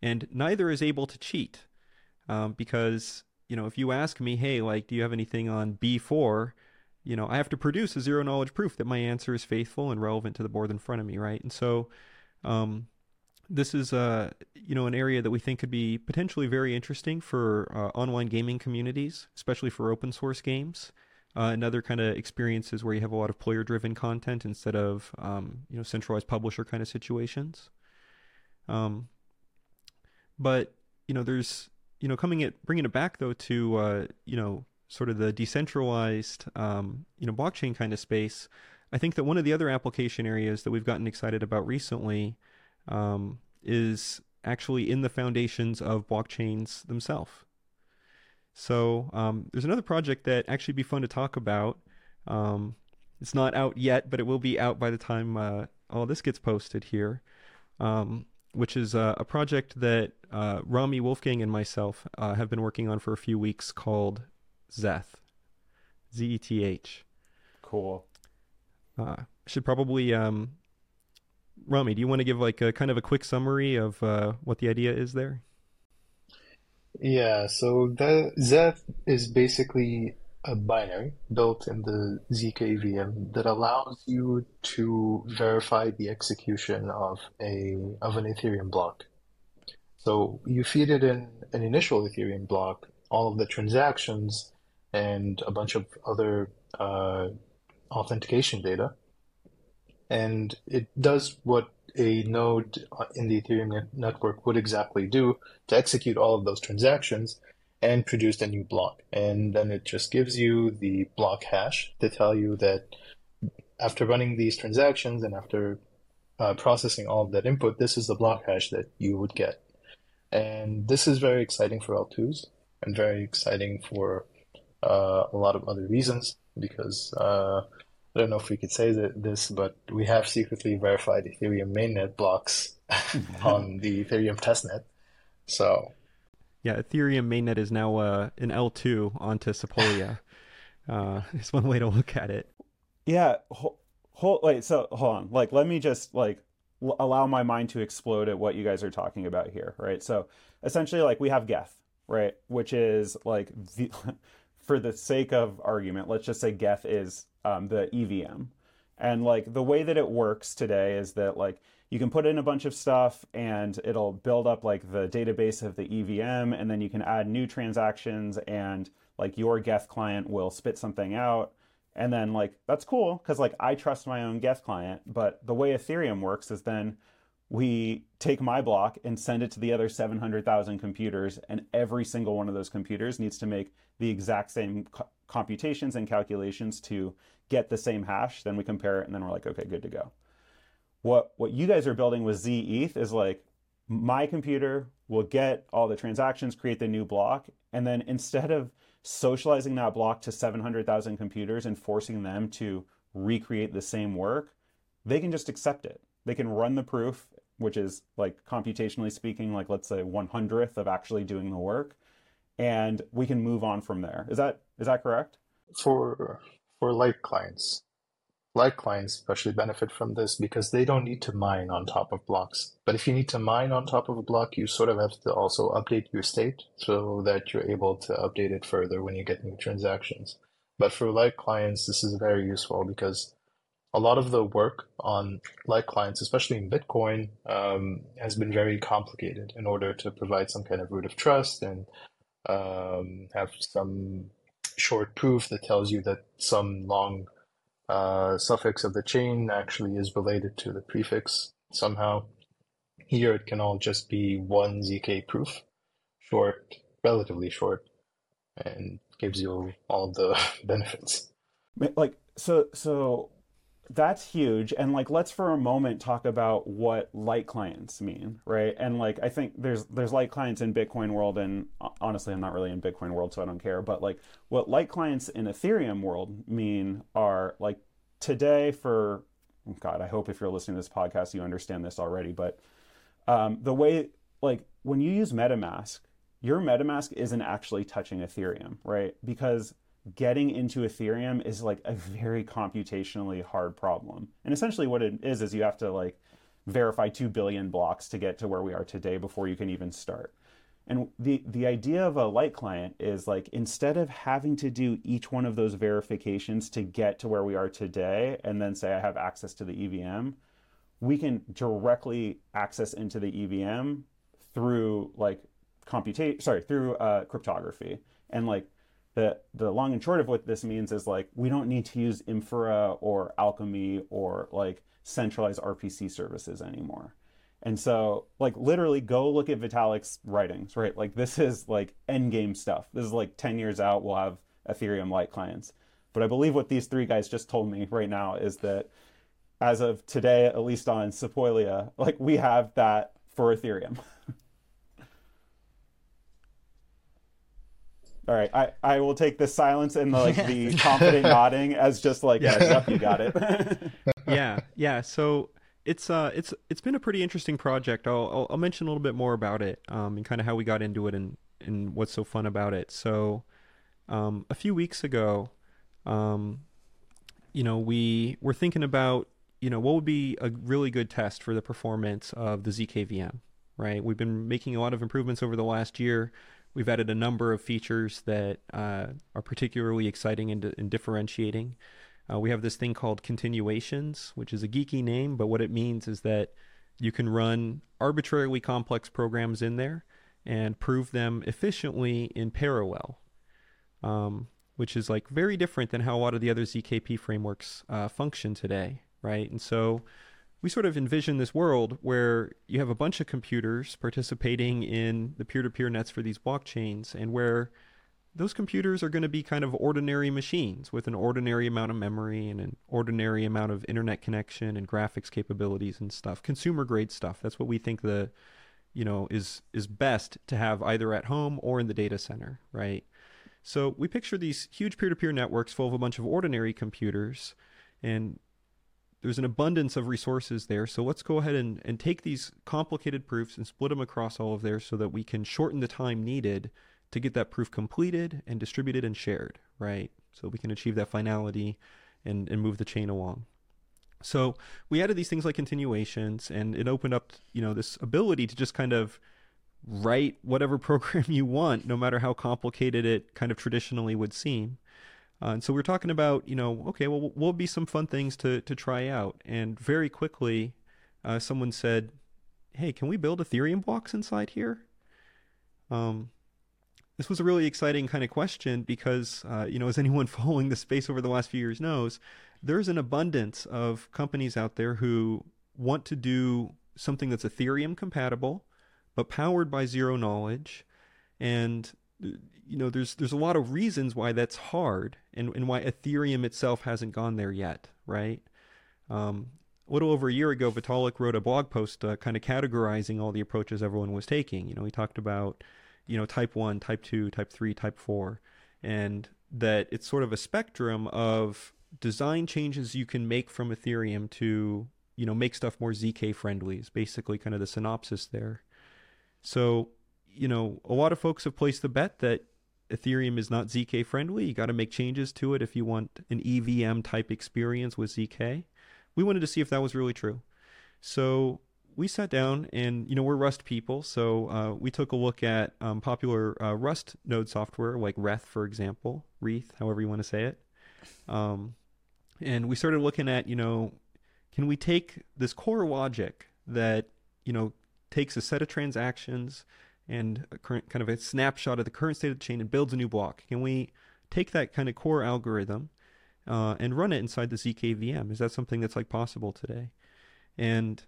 and neither is able to cheat um, because you know if you ask me hey like do you have anything on b4 you know i have to produce a zero knowledge proof that my answer is faithful and relevant to the board in front of me right? And so um, this is uh, you know an area that we think could be potentially very interesting for uh, online gaming communities especially for open source games uh, and other kind of experiences where you have a lot of player driven content instead of um, you know centralized publisher kind of situations. Um, but you know there's you know coming it bringing it back though to uh, you know sort of the decentralized um, you know blockchain kind of space i think that one of the other application areas that we've gotten excited about recently um, is actually in the foundations of blockchains themselves so um, there's another project that actually be fun to talk about. Um, it's not out yet, but it will be out by the time uh, all this gets posted here, um, which is uh, a project that uh, Rami Wolfgang and myself uh, have been working on for a few weeks called Zeth, Z E T H. Cool. Uh, should probably um, Rami, do you want to give like a kind of a quick summary of uh, what the idea is there? Yeah, so the Zeth is basically a binary built in the ZK VM that allows you to verify the execution of a of an Ethereum block. So you feed it in an initial Ethereum block, all of the transactions, and a bunch of other uh, authentication data, and it does what a node in the Ethereum network would exactly do to execute all of those transactions and produce a new block. And then it just gives you the block hash to tell you that after running these transactions and after uh, processing all of that input, this is the block hash that you would get. And this is very exciting for L2s and very exciting for uh, a lot of other reasons because uh, I don't know if we could say that this, but we have secretly verified Ethereum mainnet blocks on the Ethereum testnet. So, yeah, Ethereum mainnet is now uh, an L2 onto Sepolia. uh, it's one way to look at it. Yeah. Hold, wait. So hold on. Like, let me just like l- allow my mind to explode at what you guys are talking about here, right? So essentially, like we have Geth, right, which is like the for the sake of argument, let's just say Geth is um, the EVM. And like the way that it works today is that like you can put in a bunch of stuff and it'll build up like the database of the EVM and then you can add new transactions and like your Geth client will spit something out. And then like that's cool because like I trust my own Geth client, but the way Ethereum works is then we take my block and send it to the other 700,000 computers, and every single one of those computers needs to make the exact same co- computations and calculations to get the same hash. Then we compare it, and then we're like, okay, good to go. What what you guys are building with zETH is like my computer will get all the transactions, create the new block, and then instead of socializing that block to 700,000 computers and forcing them to recreate the same work, they can just accept it. They can run the proof which is like computationally speaking, like let's say one hundredth of actually doing the work, and we can move on from there. Is that is that correct? For for light clients, light clients especially benefit from this because they don't need to mine on top of blocks. But if you need to mine on top of a block, you sort of have to also update your state so that you're able to update it further when you get new transactions. But for light clients, this is very useful because a lot of the work on light clients, especially in Bitcoin, um, has been very complicated in order to provide some kind of root of trust and um, have some short proof that tells you that some long uh, suffix of the chain actually is related to the prefix somehow. Here it can all just be one ZK proof, short, relatively short, and gives you all the benefits. Like so, so that's huge. And like let's for a moment talk about what light clients mean right? And like i think there's there's light clients in bitcoin world and honestly i'm not really in bitcoin world so i don't care. But like what light clients in ethereum world mean are like today for god i hope if you're listening to this podcast you understand this already but um, the way like when you use metamask your metamask isn't actually touching ethereum right? Because getting into Ethereum is like a very computationally hard problem. And essentially what it is is you have to like verify 2 billion blocks to get to where we are today before you can even start. And the the idea of a light client is like instead of having to do each one of those verifications to get to where we are today and then say I have access to the EVM, we can directly access into the EVM through like computation sorry, through uh, cryptography. And like the the long and short of what this means is like we don't need to use Infura or Alchemy or like centralized RPC services anymore. And so, like, literally go look at Vitalik's writings, right? Like, this is like end game stuff. This is like 10 years out, we'll have Ethereum light clients. But I believe what these three guys just told me right now is that as of today, at least on Sepolia, like, we have that for Ethereum. All right, I, I will take the silence and the, like the confident nodding as just like yeah, yep, you got it. yeah, yeah. So it's uh it's it's been a pretty interesting project. I'll I'll, I'll mention a little bit more about it um and kind of how we got into it and and what's so fun about it. So um a few weeks ago, um you know we were thinking about you know, what would be a really good test for the performance of the zkVM, right? We've been making a lot of improvements over the last year. We've added a number of features that uh, are particularly exciting and, and differentiating. Uh, we have this thing called continuations, which is a geeky name, but what it means is that you can run arbitrarily complex programs in there and prove them efficiently in parallel, um, which is like very different than how a lot of the other ZKP frameworks uh, function today, right? And so we sort of envision this world where you have a bunch of computers participating in the peer-to-peer nets for these blockchains and where those computers are going to be kind of ordinary machines with an ordinary amount of memory and an ordinary amount of internet connection and graphics capabilities and stuff consumer grade stuff. That's what we think the you know is is best to have either at home or in the data center right? So we picture these huge peer-to-peer networks full of a bunch of ordinary computers and there's an abundance of resources there. So let's go ahead and, and take these complicated proofs and split them across all of there so that we can shorten the time needed to get that proof completed and distributed and shared, right? So we can achieve that finality and, and move the chain along. So we added these things like continuations and it opened up, you know, this ability to just kind of write whatever program you want, no matter how complicated it kind of traditionally would seem. Uh, and so we are talking about, you know, okay, well, what will be some fun things to, to try out? And very quickly, uh, someone said, hey, can we build Ethereum blocks inside here? Um, this was a really exciting kind of question because, uh, you know, as anyone following the space over the last few years knows, there's an abundance of companies out there who want to do something that's Ethereum compatible, but powered by zero knowledge. And you know, there's there's a lot of reasons why that's hard, and and why Ethereum itself hasn't gone there yet, right? Um, a little over a year ago, Vitalik wrote a blog post uh, kind of categorizing all the approaches everyone was taking. You know, he talked about, you know, type one, type two, type three, type four, and that it's sort of a spectrum of design changes you can make from Ethereum to, you know, make stuff more ZK friendly is basically kind of the synopsis there. So, you know, a lot of folks have placed the bet that Ethereum is not ZK friendly. You got to make changes to it if you want an EVM type experience with ZK. We wanted to see if that was really true. So we sat down and, you know, we're Rust people. So uh, we took a look at um, popular uh, Rust node software like Reth, for example, Reth, however you want to say it. Um, and we started looking at, you know, can we take this core logic that, you know, takes a set of transactions and current, kind of a snapshot of the current state of the chain and builds a new block. Can we take that kind of core algorithm uh, and run it inside the zkVM? Is that something that's like possible today? And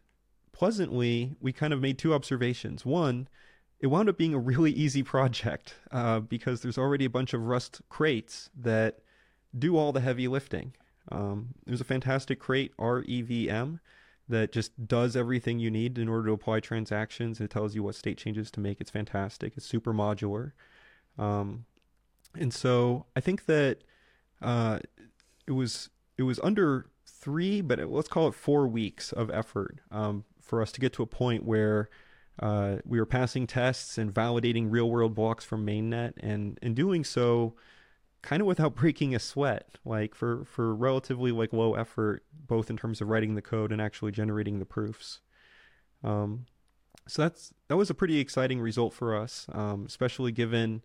pleasantly, we kind of made two observations. One, it wound up being a really easy project uh, because there's already a bunch of Rust crates that do all the heavy lifting. Um, there's a fantastic crate, REVM, that just does everything you need in order to apply transactions. It tells you what state changes to make. It's fantastic. It's super modular. Um, and so I think that uh, it was it was under three, but it, let's call it four weeks of effort um, for us to get to a point where uh, we were passing tests and validating real world blocks from mainnet, and in doing so, kind of without breaking a sweat, like for for relatively like low effort, both in terms of writing the code and actually generating the proofs. Um, so that's that was a pretty exciting result for us, um, especially given,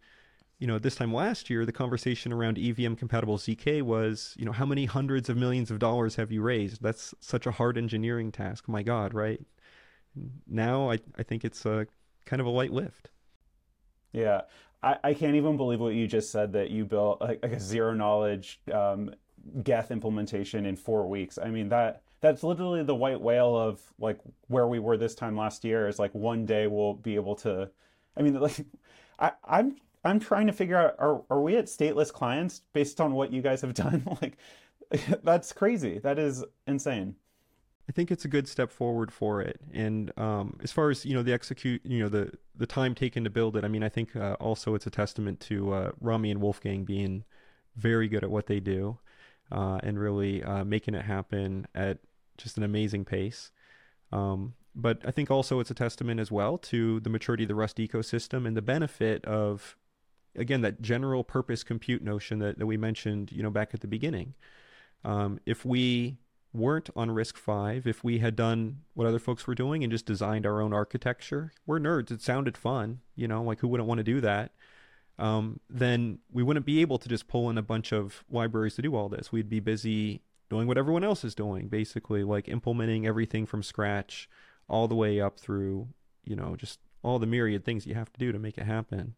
you know, this time last year the conversation around EVM compatible ZK was, you know, how many hundreds of millions of dollars have you raised? That's such a hard engineering task. My God, right? Now I I think it's a kind of a light lift. Yeah, I, I can't even believe what you just said that you built like, like a zero knowledge um, Geth implementation in four weeks. I mean that that's literally the white whale of like where we were this time last year. Is like one day we'll be able to. I mean, like I, I'm I'm trying to figure out are are we at stateless clients based on what you guys have done? like that's crazy. That is insane. I think it's a good step forward for it. And um, as far as you know, the execute, you know, the the time taken to build it. I mean, I think uh, also it's a testament to uh, Rami and Wolfgang being very good at what they do uh, and really uh, making it happen at just an amazing pace. Um, but I think also it's a testament as well to the maturity of the Rust ecosystem and the benefit of, again, that general purpose compute notion that, that we mentioned, you know, back at the beginning. Um, if we weren't on RISC-V, if we had done what other folks were doing and just designed our own architecture, we're nerds. It sounded fun, you know, like who wouldn't want to do that? Um, then we wouldn't be able to just pull in a bunch of libraries to do all this. We'd be busy doing what everyone else is doing, basically, like implementing everything from scratch all the way up through, you know, just all the myriad things you have to do to make it happen.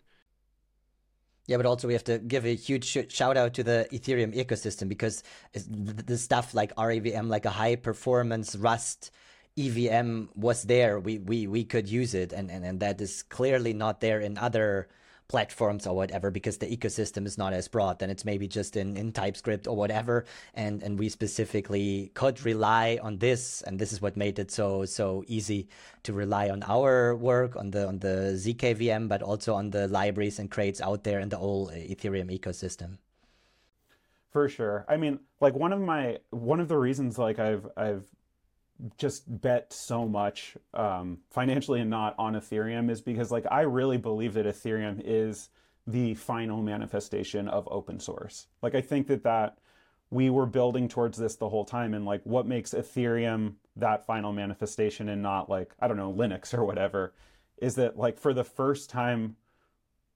Yeah, but also we have to give a huge sh- shout out to the Ethereum ecosystem because the stuff like REVM, like a high performance Rust EVM was there. We we we could use it, and and, and that is clearly not there in other platforms or whatever because the ecosystem is not as broad then it's maybe just in, in typescript or whatever. And and we specifically could rely on this and this is what made it so so easy to rely on our work on the on the zkvm but also on the libraries and crates out there in the whole ethereum ecosystem. For sure. I mean like one of my one of the reasons like i've i've just bet so much um, financially and not on Ethereum is because like I really believe that Ethereum is the final manifestation of open source. Like I think that that we were building towards this the whole time and like what makes Ethereum that final manifestation and not like I don't know Linux or whatever is that like for the first time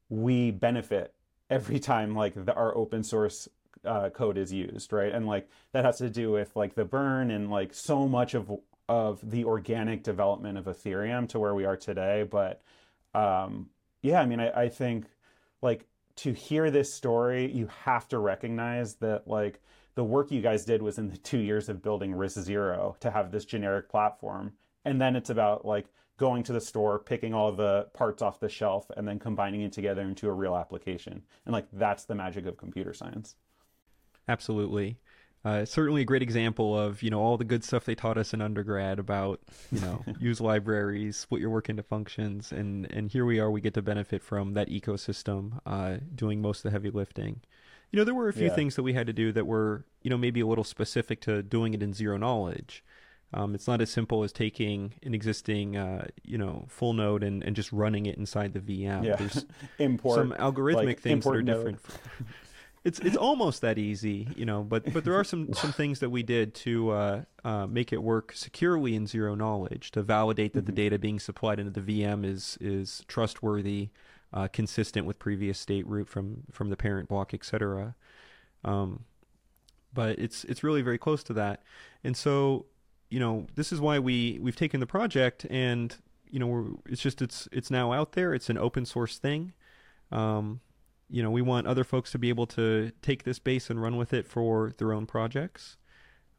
we benefit every time like the, our open source uh, code is used, right? And like that has to do with like the burn and like so much of of the organic development of Ethereum to where we are today. But um, yeah, I mean, I, I think like to hear this story, you have to recognize that like the work you guys did was in the two years of building RISC Zero to have this generic platform, and then it's about like going to the store, picking all the parts off the shelf, and then combining it together into a real application. And like that's the magic of computer science. Absolutely. Uh, certainly a great example of you know all the good stuff they taught us in undergrad about you know use libraries split your work into functions and and here we are we get to benefit from that ecosystem uh, doing most of the heavy lifting you know there were a few yeah. things that we had to do that were you know maybe a little specific to doing it in zero knowledge um, it's not as simple as taking an existing uh, you know full node and, and just running it inside the vm yeah. there's import some algorithmic like, things that are node. different it's it's almost that easy, you know. But but there are some some things that we did to uh, uh, make it work securely in zero knowledge to validate that mm-hmm. the data being supplied into the VM is is trustworthy, uh, consistent with previous state root from from the parent block, etc. Um, but it's it's really very close to that, and so you know this is why we we've taken the project and you know it's just it's it's now out there. It's an open source thing. Um, you know, we want other folks to be able to take this base and run with it for their own projects.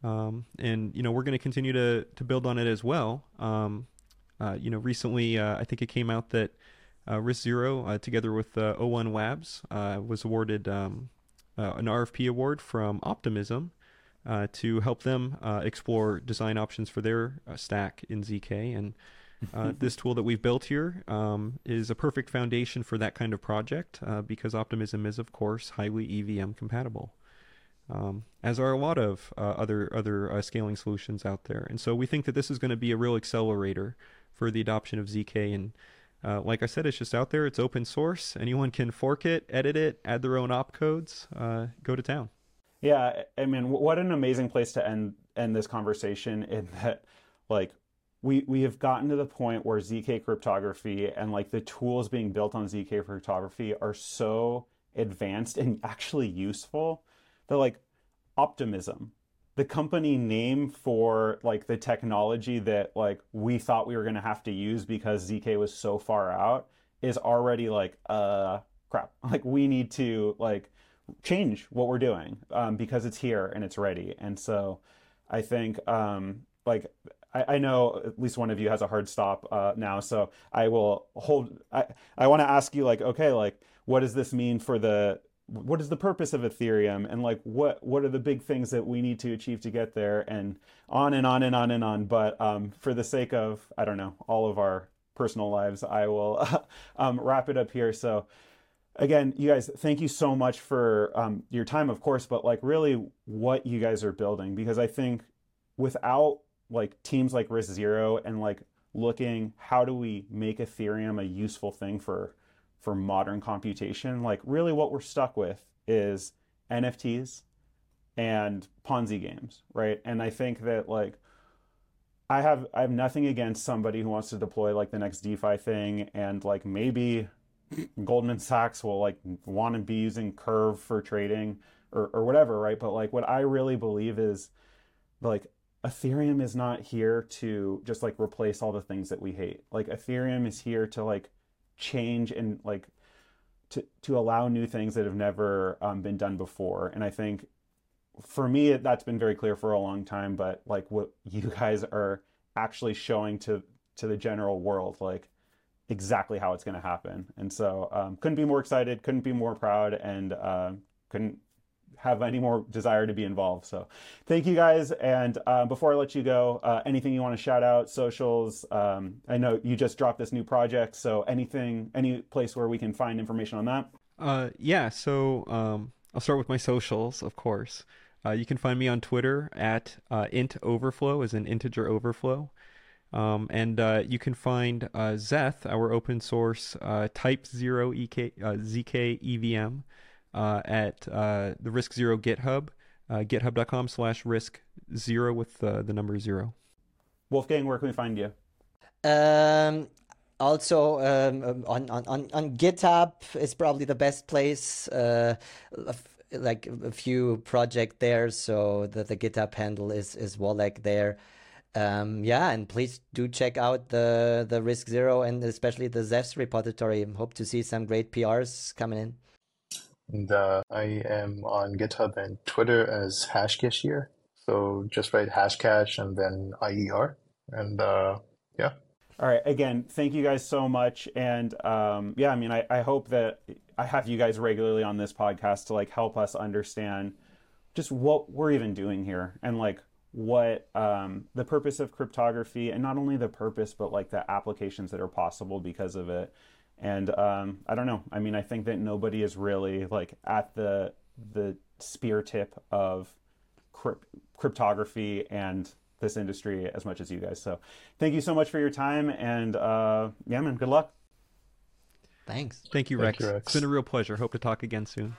Um, and you know, we're going to continue to to build on it as well. Um, uh, you know, recently uh, I think it came out that uh, RISC Zero, uh, together with uh, O1 Labs, uh, was awarded um, an RFP award from Optimism to help them explore design options for their stack in ZK and. Uh, this tool that we've built here um, is a perfect foundation for that kind of project uh, because Optimism is, of course, highly EVM compatible, um, as are a lot of uh, other other uh, scaling solutions out there. And so we think that this is going to be a real accelerator for the adoption of ZK. And uh, like I said, it's just out there. It's open source. Anyone can fork it, edit it, add their own opcodes. Uh, go to town. Yeah, I mean, what an amazing place to end end this conversation. In that, like we we have gotten to the point where zk cryptography and like the tools being built on zk cryptography are so advanced and actually useful that like optimism the company name for like the technology that like we thought we were going to have to use because zk was so far out is already like uh crap. Like we need to like change what we're doing um, because it's here and it's ready. And so i think um like I, I know at least one of you has a hard stop uh, now, so I will hold. I I want to ask you like, okay, like, what does this mean for the what is the purpose of Ethereum and like what what are the big things that we need to achieve to get there and on and on and on and on. But um, for the sake of I don't know all of our personal lives, I will um, wrap it up here. So again, you guys, thank you so much for um, your time, of course, but like really what you guys are building because I think without like teams like RISC Zero and like looking how do we make Ethereum a useful thing for for modern computation, like really what we're stuck with is NFTs and Ponzi games, right? And I think that like I have I have nothing against somebody who wants to deploy like the next DeFi thing and like maybe Goldman Sachs will like want to be using Curve for trading or, or whatever, right? But like what I really believe is like Ethereum is not here to just like replace all the things that we hate. Like Ethereum is here to like change and like to to allow new things that have never um, been done before. And I think for me that's been very clear for a long time. But like what you guys are actually showing to to the general world, like exactly how it's going to happen. And so um, couldn't be more excited, couldn't be more proud, and uh, couldn't have any more desire to be involved. So thank you guys. And uh, before I let you go, uh, anything you want to shout out, socials? Um, I know you just dropped this new project. So anything, any place where we can find information on that? Uh, yeah. So um, I'll start with my socials, of course. Uh, you can find me on Twitter at uh, int overflow, as an integer overflow. Um, and uh, you can find uh, Zeth, our open source uh, Type Zero EK, uh, ZK EVM, uh, at uh, the RISC Zero GitHub, github.com slash risc zero with the number zero. Wolfgang, where can we find you? Um, also um, um on, on, on GitHub is probably the best place. like a few project there, so the, the GitHub handle is is Wollac there um, yeah, and please do check out the the RISC Zero and especially the Zeth repository. Hope to see some great PRs coming in. And uh, I am on GitHub and Twitter as Hashcashier. So just write Hashcash and then IER. And uh, yeah. All right. Again, thank you guys so much. And um, yeah, I mean, I, I hope that I have you guys regularly on this podcast to like help us understand just what we're even doing here and like what um, the purpose of cryptography and not only the purpose but like the applications that are possible because of it and um, i don't know. I mean i think that nobody is really like at the the spear tip of crypt- cryptography and this industry as much as you guys. So thank you so much for your time and uh, yeah man good luck. Thanks. Thank you rex. Thank you, rex. It's been a real pleasure. Hope to talk again soon